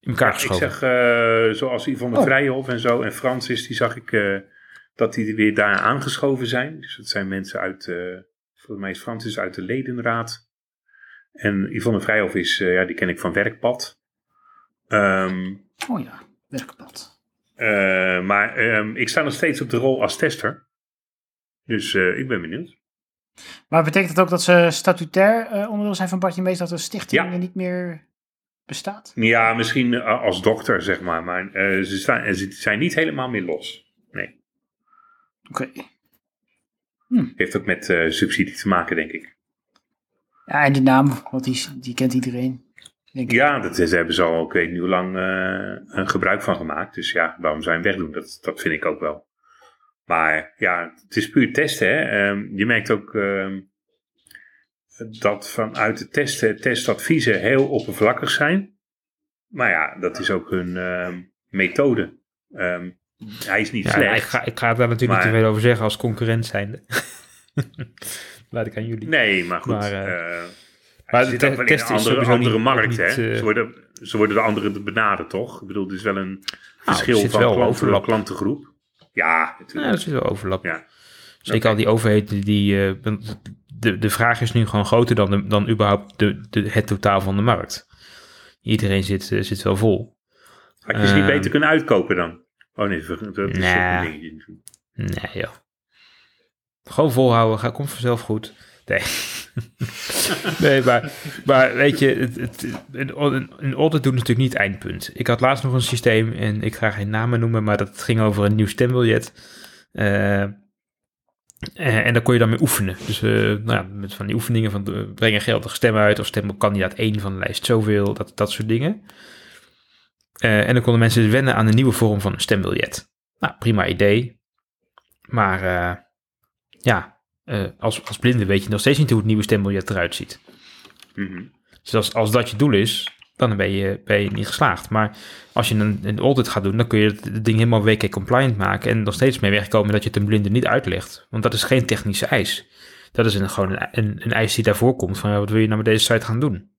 S2: in elkaar
S1: Ja, ik
S2: geschoven.
S1: zeg, eh, zoals Yvonne
S4: Oh.
S1: Vrijhof en zo, en Francis, die zag ik eh, dat die er weer daar aangeschoven zijn. Dus dat zijn mensen uit, eh, volgens mij is Francis uit de ledenraad. En Yvonne Vrijhof is, eh, ja, die ken ik van Werkpad. Ehm,
S4: Oh ja, werkpad.
S1: eh, maar ehm, ik sta nog steeds op de rol als tester. Dus eh, ik ben benieuwd.
S4: Maar betekent dat ook dat ze statutair eh, onderdeel zijn van Bartje dat de stichting
S1: Ja.
S4: niet meer bestaat?
S1: Ja, misschien als dokter, zeg maar. Maar ze, staan, ze zijn niet helemaal meer los. Nee.
S4: Oké.
S1: Heeft ook met subsidie te maken, denk ik.
S4: Ja, en de naam, want die, die kent iedereen. Denk ik.
S1: Ja, dat is, hebben ze al, ik weet niet hoe lang, eh, een gebruik van gemaakt. Dus ja, waarom zou je hem wegdoen? Dat, dat vind ik ook wel. Maar ja, het is puur testen. Hè? Ehm, je merkt ook ehm, dat vanuit de testen testadviezen heel oppervlakkig zijn. Maar ja, dat is ook hun ehm, methode. Ehm, hij is niet
S2: Ja,
S1: slecht.
S2: ik, ga, ik ga daar natuurlijk
S1: Maar-
S2: niet te veel over zeggen als concurrent zijnde. Laat ik aan jullie.
S1: Nee, maar goed.
S2: Maar, eh, maar de
S1: wel in een
S2: is
S1: andere, andere
S2: niet-
S1: markt.
S2: niet,
S1: hè?
S2: eh,
S1: ze, worden, ze worden de anderen benaderd, toch? Ik bedoel, er is wel een
S2: er
S1: verschil
S2: zit
S1: van
S2: wel overlap.
S1: klantengroep. Ja,
S2: Ja,
S1: natuurlijk.
S2: is wel overlap.
S1: Ja.
S2: Zeker al die overheden, die, de, de vraag is nu gewoon groter dan, de, dan überhaupt de, de, het totaal van de markt. Iedereen zit, zit wel vol.
S1: Had je ze niet
S2: Ehm,
S1: beter kunnen uitkopen dan? Oh nee, dat is ook een dingetje.
S2: Nee joh. Gewoon volhouden, gaat, komt vanzelf goed. Nee. nee, maar, maar weet je, het, het, een, een, audit doen is natuurlijk niet eindpunt. Ik had laatst nog een systeem, en ik ga geen namen noemen, maar dat ging over een nieuw stembiljet. Eh, eh, en daar kon je dan mee oefenen. Dus eh, nou ja, met van die oefeningen van breng een geldige stem uit, of stem op kandidaat 1 van de lijst zoveel, dat, dat soort dingen. En dan konden mensen wennen aan een nieuwe vorm van stembiljet. Nou, prima idee. Maar ja, eh, als, als blinde weet je nog steeds niet hoe het nieuwe stembiljet eruit ziet.
S1: Mhm.
S2: Dus als, als dat je doel is, dan ben je, ben je niet geslaagd. Maar als je een, een audit gaat doen, dan kun je het, ding helemaal WK-compliant maken... en nog steeds mee wegkomen dat je het een blinde niet uitlegt. Want dat is geen technische eis. Dat is een, gewoon een, een, een eis die daarvoor komt van... ja, wat wil je nou met deze site gaan doen?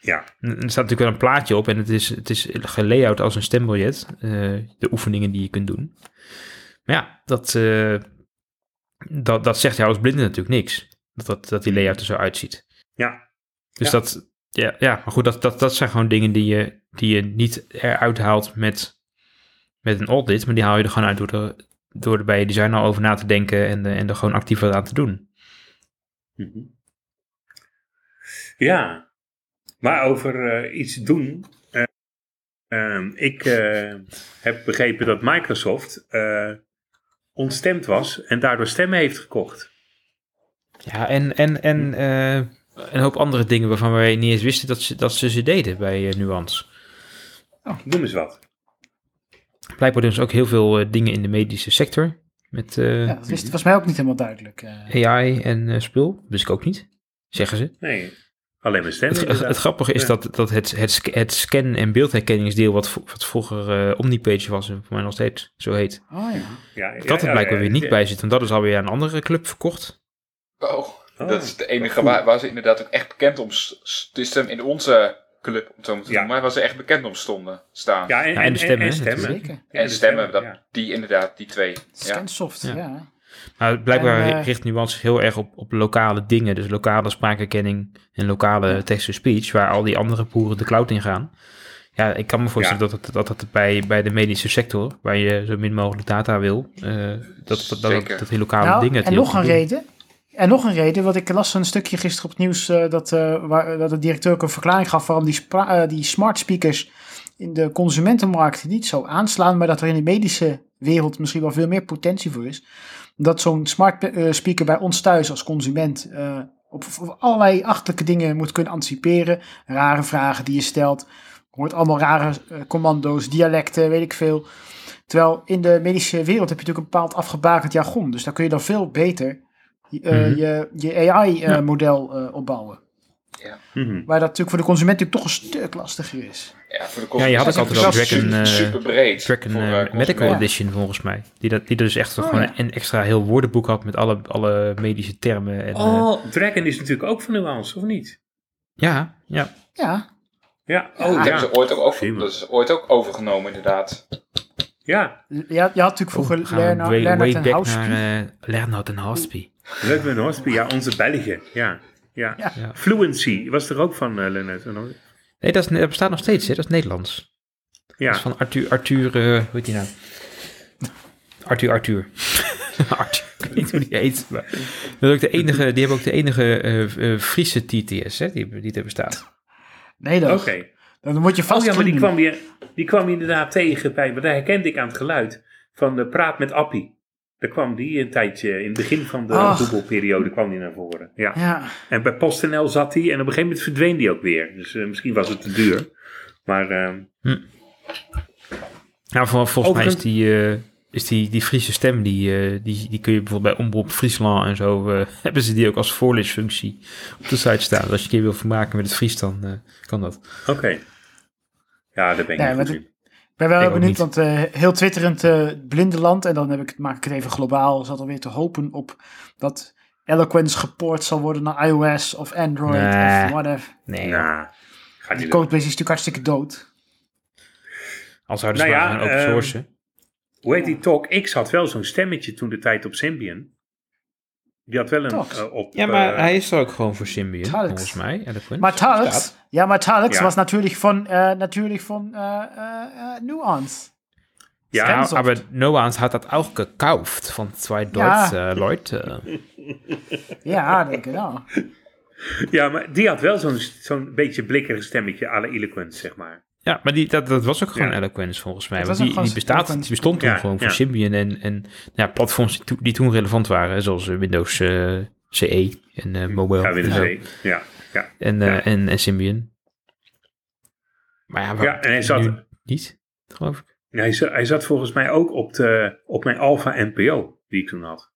S1: Ja,
S2: En Er staat natuurlijk wel een plaatje op en het is, het is gelayout als een stembiljet. eh, de oefeningen die je kunt doen. Maar ja, dat, eh, dat, dat zegt jou als blinde natuurlijk niks. Dat, dat, dat die layout er zo uitziet.
S1: ja.
S2: Dus
S1: Ja.
S2: dat, ja, ja, maar goed, dat, dat, dat zijn gewoon dingen die je, die je niet eruit haalt met, met een audit. Maar die haal je er gewoon uit door er, door er bij je design al over na te denken en, eh, en er gewoon actief wat aan te doen.
S1: Mhm. Ja, maar over eh, iets doen. eh, ehm, ik heb begrepen dat Microsoft ontstemd was en daardoor stemmen heeft gekocht.
S2: Ja, en, en, en eh, een hoop andere dingen waarvan wij niet eens wisten dat ze, dat ze ze deden bij eh, Nuance.
S1: Noem eens wat.
S2: Blijkbaar doen ze ook heel veel eh, dingen in de medische sector. Met eh,
S4: Ja, dat wist- was mij ook niet helemaal duidelijk.
S2: AI en eh, spul. Wist ik ook niet, zeggen ze.
S1: Nee, alleen maar stemmen.
S2: Het, het, het grappige is
S1: Ja.
S2: dat, dat het, het, het scan- en beeldherkenningsdeel, wat, wat vroeger eh, Omnipage was, en voor mij nog steeds zo heet,
S4: Oh ja.
S1: Ja, ja,
S2: dat er
S1: ja,
S2: blijkbaar
S1: ja,
S2: weer niet
S1: ja.
S2: bij zit. Want dat is alweer aan een andere club verkocht.
S3: Oh,
S1: Oh,
S3: dat is de enige waar, waar ze inderdaad ook echt bekend om s- s- Het is hem in onze club, om het zo maar te
S1: Ja.
S3: noemen, waar ze echt bekend om stonden staan.
S1: Ja, en,
S2: Ja, en de stemmen,
S1: En, stemmen.
S3: en
S1: de
S3: stemmen, dat,
S1: ja.
S3: die inderdaad, die twee. Ja.
S4: Scansoft,
S2: Ja. Maar blijkbaar
S4: En, eh,
S2: richt Nuance zich heel erg op, op lokale dingen. Dus lokale spraakherkenning en lokale text-to-speech, waar al die andere boeren de cloud in gaan. Ja, ik kan me voorstellen dat, het, dat het bij, bij de medische sector, waar je zo min mogelijk data wil, eh, dat, dat, dat, dat die lokale
S4: Nou,
S2: dingen het
S4: en nog een
S2: doen.
S4: reden. En nog een reden, want ik las een stukje gisteren op het nieuws eh, dat, eh, waar, dat de directeur ook een verklaring gaf waarom die, die smart speakers in de consumentenmarkt niet zo aanslaan, maar dat er in de medische wereld misschien wel veel meer potentie voor is. Dat zo'n smart eh, speaker bij ons thuis als consument eh, op, op allerlei achterlijke dingen moet kunnen anticiperen. Rare vragen die je stelt. Hoort allemaal rare eh, commando's, dialecten, weet ik veel. Terwijl in de medische wereld heb je natuurlijk een bepaald afgebakend jargon. Dus daar kun je dan veel beter eh,
S2: Mhm.
S4: je, je AI-model opbouwen.
S1: Mhm.
S4: Waar dat natuurlijk voor de consument natuurlijk toch een stuk lastiger is.
S3: Ja, voor de
S2: Ja, je had ook altijd wel
S4: super-
S2: Dragon, eh,
S3: super breed.
S2: Dragon
S3: voor,
S2: eh,
S3: eh,
S2: Medical. Edition volgens mij. Die, dat, die dus echt
S4: Oh,
S2: gewoon
S4: ja.
S2: een extra heel woordenboek had met alle, alle medische termen. En, eh,
S1: Oh, Dragon is natuurlijk ook van Nuance, of niet?
S2: ja, ja.
S4: Ja,
S1: Ja,
S3: Dat
S1: oh
S3: hebben
S1: ja.
S3: ze ooit ook, over, dat is ooit ook overgenomen, inderdaad.
S1: Ja,
S4: je, je had natuurlijk vroeger
S2: Oh,
S4: Leonard en
S2: naar eh Leonard en Hospie.
S1: Leuk met Hospie. Ja, onze Belgen. Ja, ja. Fluency was er ook van, uh, Lennart.
S2: Nee, dat, is, dat bestaat nog steeds, hè? dat is Nederlands.
S1: Ja,
S2: Dat is van Arthur, Arthur eh, hoe heet die nou? Arthur, Arthur. Arthur, ik weet niet hoe die heet. Maar dat is ook de enige, die hebben ook de enige eh, eh, Friese TTS, hè, die, die er bestaat.
S4: Nee,
S1: oké.
S4: dan. Dan moet je
S1: Oh
S4: vast
S1: ja, maar die kwam, je, die kwam je inderdaad tegen bij, maar daar herkende ik aan het geluid van de Praat met Appie. Daar kwam die een tijdje, in het begin van de
S4: Ach.
S1: Google-periode kwam die naar voren. Ja.
S4: Ja,
S1: En bij PostNL zat hij en op een gegeven moment verdween die ook weer. Dus eh, misschien was het te duur. Maar ehm,
S2: Nou, vol- volgens mij is die, eh, is die, die Friese stem, die, eh, die, die kun je bijvoorbeeld bij Omroep Friesland en zo, eh, hebben ze die ook als voorleesfunctie op de site staan. Dus als je een keer wil vermaken met het Fries, dan eh, kan dat.
S1: oké. Ja, daar ben ik
S4: Ja,
S1: niet
S4: maar
S1: goed
S4: ben wel
S2: Ik ook
S4: benieuwd,
S2: niet.
S4: want eh, heel twitterend eh blinde land, en dan heb ik, het- maak ik het even globaal, zat alweer te hopen op dat Eloquence gepoord zal worden naar iOS of Android
S2: Nee.
S4: of whatever.
S2: Nee,
S1: Nou, gaat
S4: Die codebase is natuurlijk hartstikke dood.
S2: al zouden ze
S1: Nou
S2: maar
S1: ja,
S2: gaan open
S1: ehm,
S2: sourcen.
S1: Hoe heet die Talk X had wel zo'n stemmetje toen de tijd op Symbian. Die had wel een eh, op...
S2: ja, maar
S1: eh,
S2: hij is er ook gewoon voor Symbian,
S4: Talks.
S2: volgens mij. Eloquent.
S4: Maar
S2: Staat.
S4: ja, maar
S1: Ja.
S4: was natuurlijk van, eh, natuurlijk van eh, eh, eh, Nuance.
S1: ja,
S2: Ja, aber Noahs hat das auch gekauft von zwei
S4: Ja.
S2: Deutsche Leute.
S4: Ja, denk ik nou.
S1: ja, maar die had wel zo'n zo'n beetje blikkerig stemmetje à la Eloquent, zeg maar.
S2: Ja, maar die, dat, dat was ook gewoon
S1: Ja.
S2: Eloquence volgens mij. Want die, die, bestaat,
S4: Eloquence.
S2: die bestond toen
S1: Ja,
S2: gewoon voor
S1: ja.
S2: Symbian en, en nou ja, platforms die, to- die toen relevant waren. Zoals eh, Windows eh, CE en eh mobile.
S1: Ja,
S2: zo.
S1: de Ja, ja.
S2: en, en, en Symbian. Maar ja,
S1: en hij zat,
S2: niet, geloof ik.
S1: hij, zat, hij zat volgens mij ook op, de, op mijn Alpha NPO, die ik toen had.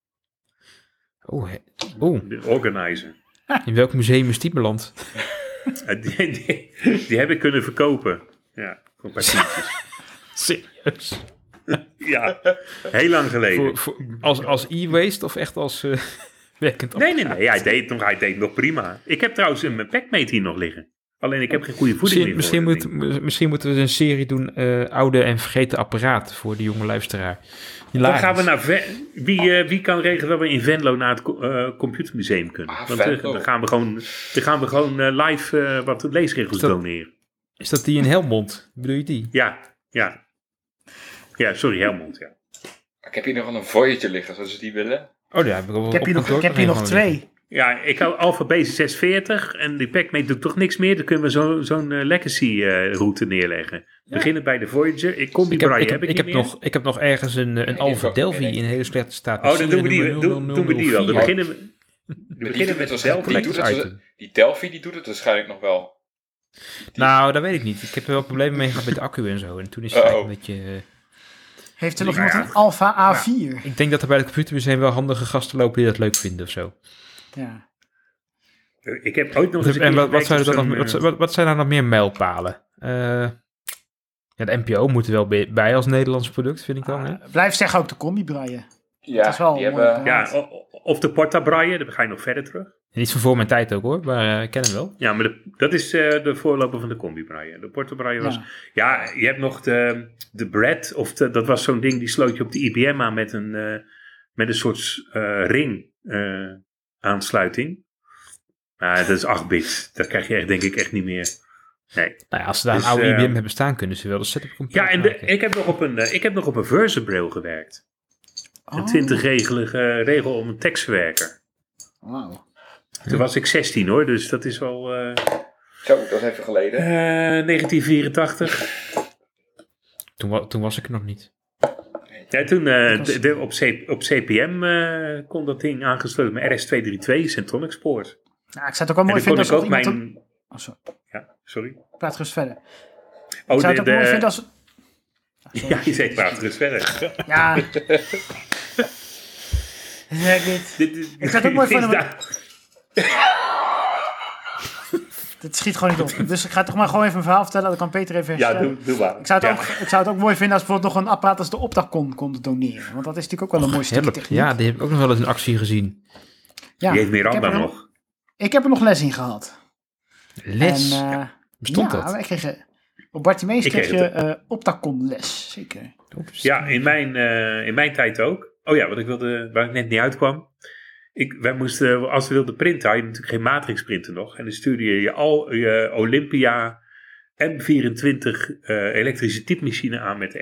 S2: Oh, oh,
S1: De organizer.
S2: in welk museum is die beland?
S1: Die, die, die heb ik kunnen verkopen. Ja, voor een paar tientjes.
S2: Serieus?
S1: Ja, heel lang geleden.
S2: Voor, voor, als als e-waste of echt als eh, werkend
S1: Nee, nee, nee. Hij deed, nog, hij deed nog prima. Ik heb trouwens een mijn packmate hier nog liggen. Alleen ik heb geen goede voeding
S2: Misschien,
S1: meer
S2: misschien,
S1: voor
S2: moet, misschien moeten we een serie doen, eh, oude en vergeten apparaten voor de jonge luisteraar.
S1: Dan gaan we naar Ven- wie, eh, wie kan regelen dat we in Venlo naar het co- eh, computermuseum kunnen?
S3: Ah,
S1: Want dan gaan we gewoon, dan gaan we gewoon live eh, wat leesregels
S2: dat-
S1: doneren.
S2: Is dat die in Helmond? Bedoel je die?
S1: Ja, ja. Ja, sorry, Helmond, ja.
S3: Ik heb hier nog een Voyager liggen, zoals ze die willen.
S2: Oh, daar heb ik, wel
S4: Ik heb hier nog, ik heb hier nog twee.
S1: Ja, ik hou Alpha B640 en die packmate doet toch niks meer. Dan kunnen we zo- zo'n eh, legacy eh, route neerleggen. Beginnen bij de Voyager. Ik kom die
S2: Ik heb,
S1: braille
S2: ik heb,
S1: heb
S2: ik
S1: niet
S2: heb, nog, ik heb nog ergens een, eh, een
S3: ik
S2: Alpha Delphi in een hele slechte staat.
S1: Oh, dan doen we die, doen, doen we die wel. Dan
S2: 0004.
S1: beginnen we, dan
S3: Die
S1: beginnen met
S3: die
S1: Delphi.
S3: doet het-
S2: item.
S3: Die Delphi die doet het waarschijnlijk nog wel.
S2: Nou, dat weet ik niet. Ik heb er wel problemen mee gehad met de accu en zo. En toen is het eigenlijk een beetje... eh,
S4: Heeft er nog iemand
S1: ja.
S4: een Alpha A4?
S2: ik denk dat er bij de computermuseum wel handige gasten lopen die dat leuk vinden of zo.
S4: Ja.
S1: Ik heb ooit nog eens een
S2: En
S1: keer
S2: wat, zijn er dan nog, wat,
S1: eh,
S2: wat, wat zijn er nog meer mijlpalen? Eh, ja, de NPO moet er wel bij, als Nederlands product, vind ik dan. Hè?
S4: Ah, blijf zeggen ook de combi braaien.
S3: Ja,
S4: Dat is wel
S3: die hebben...
S4: ja.
S1: Of de Porta Braille, dan ga je nog verder terug.
S2: En iets van voor mijn tijd ook hoor, maar eh, ik ken hem wel.
S1: Ja, maar de- dat is eh, de voorloper van de Combi Braille. De Braille was...
S4: Ja.
S1: Ja, je hebt nog de, de Brad, of de- dat was zo'n ding, die sloot je op de IBM aan met een, eh, met een soort eh, ring eh, aansluiting. Maar dat is 8 bit. Dat krijg je echt, denk ik echt niet meer. Nee.
S2: Nou ja, als ze daar
S1: Dus,
S2: een oude
S1: eh,
S2: IBM hebben staan, kunnen ze wel de setup computer
S1: Ja, en de, ik, heb nog op een, ik heb nog op een Versabraille gewerkt.
S4: Oh,
S1: Een 20-regelige regel om een tekstverwerker.
S4: wauw.
S1: Toen was ik 16 hoor, dus dat is al eh,
S3: Zo, dat is even geleden.
S1: eh, 1984.
S2: Toen, wa- toen was ik er nog niet.
S1: Ja, toen eh,
S4: was-
S1: de, de- op, C- op CPM eh, kon dat ding aangesloten met RS232 Centronic Spoort.
S4: Nou, ik zou het ook wel mooi vinden
S1: ik
S4: als
S1: ook mijn...
S4: Oh, sorry.
S1: Ja, sorry.
S4: Praat gerust verder.
S1: Oh,
S4: ik zou
S1: de,
S4: het ook
S1: de,
S4: mooi vinden als...
S1: Ja, je zegt praat gerust verder.
S4: Ja. Zeg dit.
S1: Dit- dit-
S4: Ik zou het ook mooi vinden, Dit schiet gewoon niet op. Dus ik ga toch maar gewoon even een verhaal vertellen. Dan kan Peter even
S1: Ja,
S4: herstellen.
S1: doe, doe maar.
S4: Ik zou, het
S1: Ja.
S4: ook, ik zou het ook mooi vinden als bijvoorbeeld nog een apparaat als de Optacon kon doneren. Want dat is natuurlijk ook wel een mooi stukje techniek.
S2: Ja, die heb ik ook nog wel eens in actie gezien.
S4: Ja,
S1: Die heeft
S4: ik heb
S1: Miranda
S4: er
S1: nog.
S4: Ik heb er nog les in gehad.
S2: Les.
S4: En, eh,
S2: Bestond
S4: ja,
S2: dat?
S4: wij kregen, op Bartimeus
S1: Ik
S4: kreeg
S1: kreeg
S4: je
S1: het.
S4: eh Optacon les. Zeker.
S1: Ja, in mijn, eh, in mijn tijd ook. Oh ja, wat ik wilde, waar ik net niet uitkwam. Ik, wij moesten, als we wilden printen, had je natuurlijk geen matrix printer nog. En dan stuurde je je, al, je Olympia M24 eh, elektrische typemachine aan met de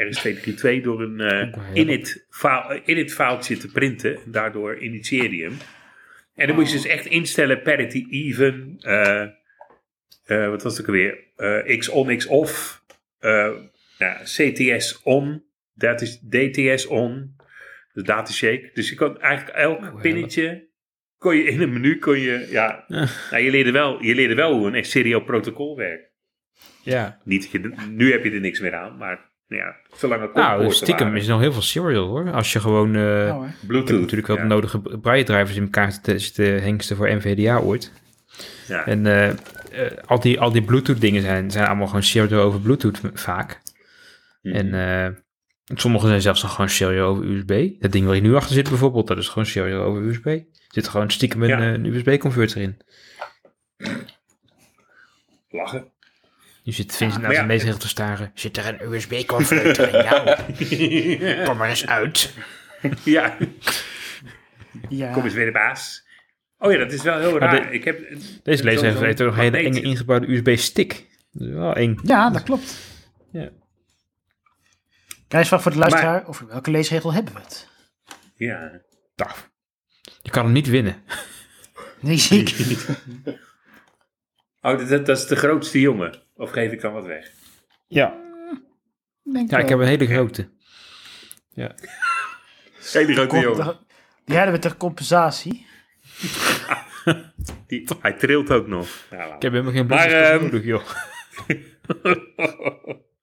S1: RS232 door een eh,
S2: wel heel-
S1: init, faal, init faaltje te printen. En daardoor initieerde je hem. En dan moest je dus echt instellen parity even. eh, eh, wat was het ook alweer? Eh, X on, X off. eh, ja, CTS on. Dat is DTS on. De datashake. Dus je kon eigenlijk elk
S2: Oh,
S1: pinnetje. Kon je in een menu kon je. Ja,
S2: Ja.
S1: nou, je, leerde wel, je leerde wel hoe een serial protocol werkt.
S2: Ja.
S1: Niet dat je, nu heb je er niks meer aan, maar ja, zolang het
S2: Nou, stiekem
S1: waren.
S2: is nog heel veel serial hoor. Als je gewoon... eh,
S4: Nou,
S2: heb
S1: Bluetooth.
S2: natuurlijk wel
S1: ja.
S2: de nodige braille-drivers in elkaar zitten, zitten hengsten voor NVDA ooit.
S1: Ja.
S2: En eh, eh, al die, al die Bluetooth dingen zijn, zijn allemaal gewoon serial over Bluetooth vaak.
S1: Mhm.
S2: En eh, sommige zijn zelfs nog gewoon serial over USB. Dat ding waar je nu achter zit bijvoorbeeld, dat is gewoon serial over USB. Er zit gewoon stiekem een,
S1: Ja.
S2: eh, een USB-converter in.
S1: Lachen.
S2: Je zit Vincent
S1: maar
S2: naar zijn
S1: ja,
S2: leesregel te staren. Zit er een USB-converter in jou? Kom maar eens uit.
S1: ja,
S4: Ja.
S1: kom eens weer de baas. Oh ja, dat is wel heel raar.
S2: de-
S1: ik heb,
S2: Deze
S1: zo'n
S2: heeft ook nog een hele enge ingebouwde USB-stick. Dat is wel eng.
S4: ja, dat klopt.
S2: Ja.
S4: Prijsvraag voor de luisteraar. Over welke leesregel hebben we het?
S1: Ja.
S2: Nou, je kan hem niet winnen.
S4: Nee, zeker niet.
S1: Oh, dat, dat, is de grootste jongen. Of geef ik dan wat weg?
S2: Ja.
S4: Denk
S2: Ja, ik heb een hele grote.
S1: Hele grote jongen.
S4: Die hadden we ter compensatie.
S1: Die, hij trilt ook nog. Ja, laat
S2: Ik heb helemaal geen
S1: Maar,
S2: bloedstof
S1: ehm,
S2: nodig, joh.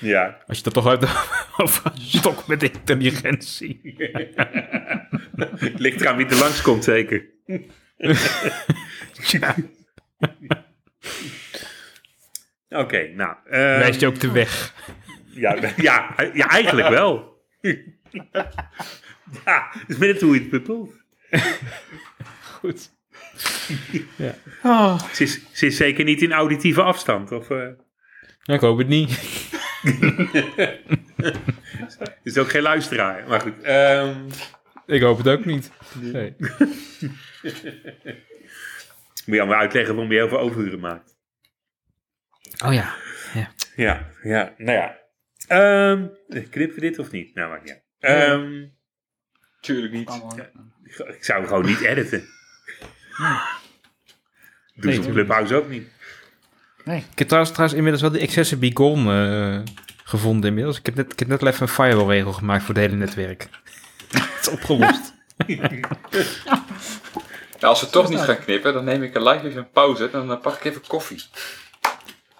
S1: ja.
S2: Als je dat toch uit over een stok met intelligentie.
S1: Ligt eraan wie er langskomt, zeker.
S2: Ja.
S1: Oké, nou.
S2: Wijst je ook de weg.
S1: ja, ja, ja, eigenlijk wel. ja, is net hoe je het bedoelt.
S2: Goed.
S4: Oh,
S1: Ze is, ze is zeker niet in auditieve afstand. Of, eh
S2: Ik hoop het niet.
S1: is ook geen luisteraar. Maar goed. ehm,
S2: Ik hoop het ook niet. Nee.
S1: moet je allemaal uitleggen waarom je heel veel overuren maakt.
S2: Oh ja.
S1: Ja, ja, nou ja. Ehm knippen we dit of niet? Nou, maakt niet uit. Ehm,
S3: Tuurlijk niet.
S1: ik, zou hem gewoon niet editen. Doe ze op
S2: tuurlijk
S1: Clubhouse ook niet.
S4: Nee.
S2: Ik heb trouwens, trouwens inmiddels wel die Accessible Gone eh, gevonden inmiddels. Ik heb, net, ik heb net al even een firewall regel gemaakt voor het hele netwerk. het is opgelost.
S3: Nou, als we toch niet gaan knippen, dan neem ik een live even een pauze. Dan eh, pak ik even koffie.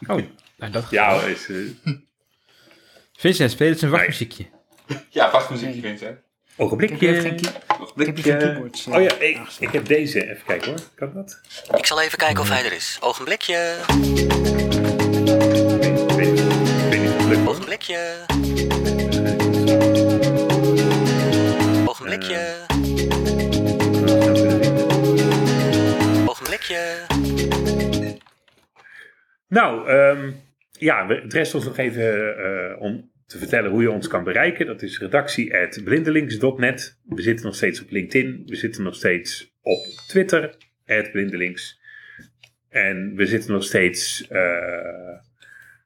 S2: Oh, nou, dat...
S1: Ja, is, eh,
S2: Vincent, speel eens een wachtmuziekje.
S3: Ja, wachtmuziekje, Vincent.
S1: Ogenblikje.
S4: Ik heb geen, key- ik heb hier geen keyboards.
S1: Oh ja, ik, ik heb deze. Even kijken hoor. Kan dat?
S5: Ik zal even kijken of hij er is. Ogenblikje, ogenblikje. Ogenblikje, ogenblikje.
S1: Nou, ehm, ja, we- het rest ons nog even eh, om te vertellen hoe je ons kan bereiken. Dat is redactie.blindelings.net. We zitten nog steeds op LinkedIn. We zitten nog steeds op Twitter, blindelings. En we zitten nog steeds... eh,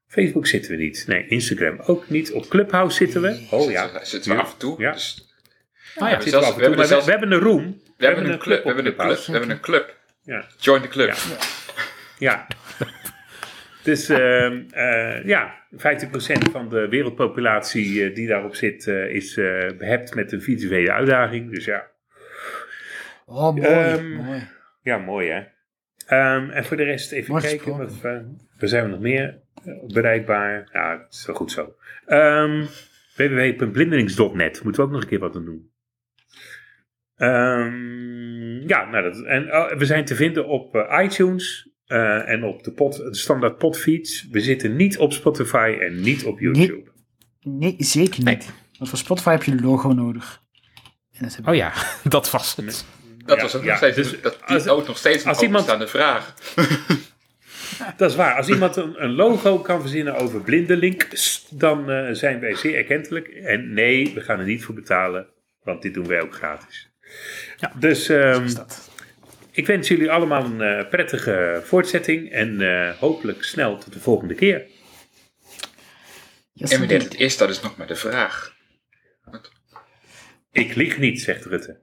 S1: Facebook zitten we niet. Nee, Instagram ook niet. Op Clubhouse zitten we. Oh ja.
S3: Zitten- Zitten we af en toe.
S1: Ja.
S3: Dus
S1: Ah, ja, we
S3: zelfs- we hebben
S1: we,
S3: zelfs-
S1: we hebben een room.
S3: we hebben een club. We hebben een club. We hebben een club.
S1: Ja.
S3: Join the club.
S1: Ja. Dus ehm, eh, ja, 50% van de wereldpopulatie eh, die daarop zit, eh, is eh, behept met een visuele uitdaging. Dus ja,
S4: Oh, mooi.
S1: Ehm,
S4: mooi.
S1: ja mooi hè. Ehm, en voor de rest even
S4: Mooi
S1: kijken, wat, we- waar zijn we nog meer bereikbaar? Ja, het is wel goed zo. Www.blindelings.net, moeten we ook nog een keer wat aan doen. Ehm, ja, nou dat, en oh, we zijn te vinden op iTunes eh, en op de, pod, de standaard podfeeds. We zitten niet op Spotify en niet op YouTube.
S4: Nee, zeker niet. Want voor Spotify heb je een logo nodig. En dat heb
S2: Oh ja, dat was het.
S3: Dat
S1: Ja,
S3: was ook
S1: ja,
S3: nog steeds,
S1: dus
S3: dat, die
S1: als-
S3: ook nog steeds een
S1: als iemand-
S3: openstaande vraag.
S1: Dat is waar. Als iemand een, een logo kan verzinnen over blindelinks, dan eh, zijn wij zeer erkentelijk. En nee, we gaan er niet voor betalen, want dit doen wij ook gratis.
S2: Ja.
S1: Dus ehm,
S4: is dat.
S1: Ik wens jullie allemaal een eh, prettige voortzetting en eh, hopelijk snel tot de volgende keer.
S4: Yes,
S3: En wanneer het is, dat is nog maar de vraag.
S1: Ik lieg niet, zegt Rutte.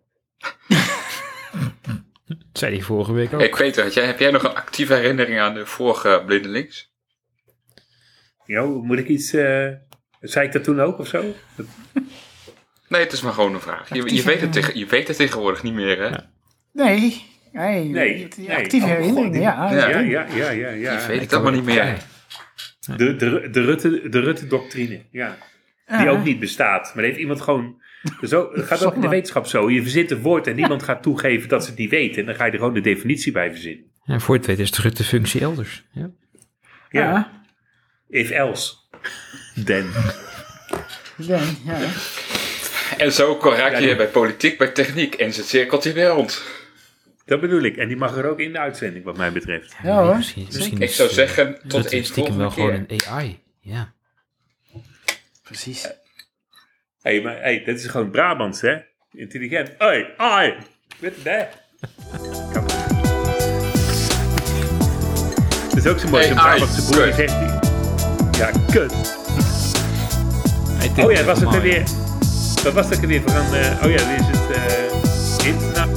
S2: Dat zei hij vorige week ook.
S3: Ik weet het, jij, heb jij nog een actieve herinnering aan de vorige Blindelings?
S1: Jo, moet ik iets... eh zei ik dat toen ook of zo?
S3: Nee, het is maar gewoon een vraag. Je, je, weet, het tegen, je weet het tegenwoordig niet meer, hè?
S4: Nee. Nee,
S1: Nee,
S4: actieve
S1: Oh,
S4: herinneringen, ja.
S3: Ja.
S1: Ja, ja, ja, ja.
S3: Je
S1: ja.
S3: weet het allemaal niet meer.
S1: De, de, de Rutte- de Rutte-doctrine, ja. Die ook niet bestaat. Maar dat heeft iemand gewoon... Zo, het gaat ook in de wetenschap zo. Je verzint een woord en niemand gaat toegeven dat ze het niet weten. En dan ga je er gewoon de definitie bij verzinnen.
S2: En voor het weten is de functie elders. Ja.
S1: Ja. If else. Then.
S4: Ja, ja.
S3: En zo raak je bij politiek, bij techniek en het cirkeltje weer rond.
S1: Dat bedoel ik. En die mag er ook in de uitzending, wat mij betreft.
S4: Ja, hoor.
S2: Misschien, misschien
S3: Ik zou
S2: eh,
S3: zeggen,
S2: dat
S3: tot eens
S2: stiekem wel
S3: volgende
S2: gewoon een AI. Ja.
S4: Precies.
S1: Hé, hey, maar hey, dit is gewoon Brabants, hè? Intelligent. Hoi, hoi. Weet je dat? Is ook zo mooi,
S3: Hey,
S1: zo'n
S3: ai,
S1: Brabantse boer zegt... die- Ja, kut. Oh ja, dat was het er weer. Dat was het er weer van. eh, oh ja, dit is het. eh interna-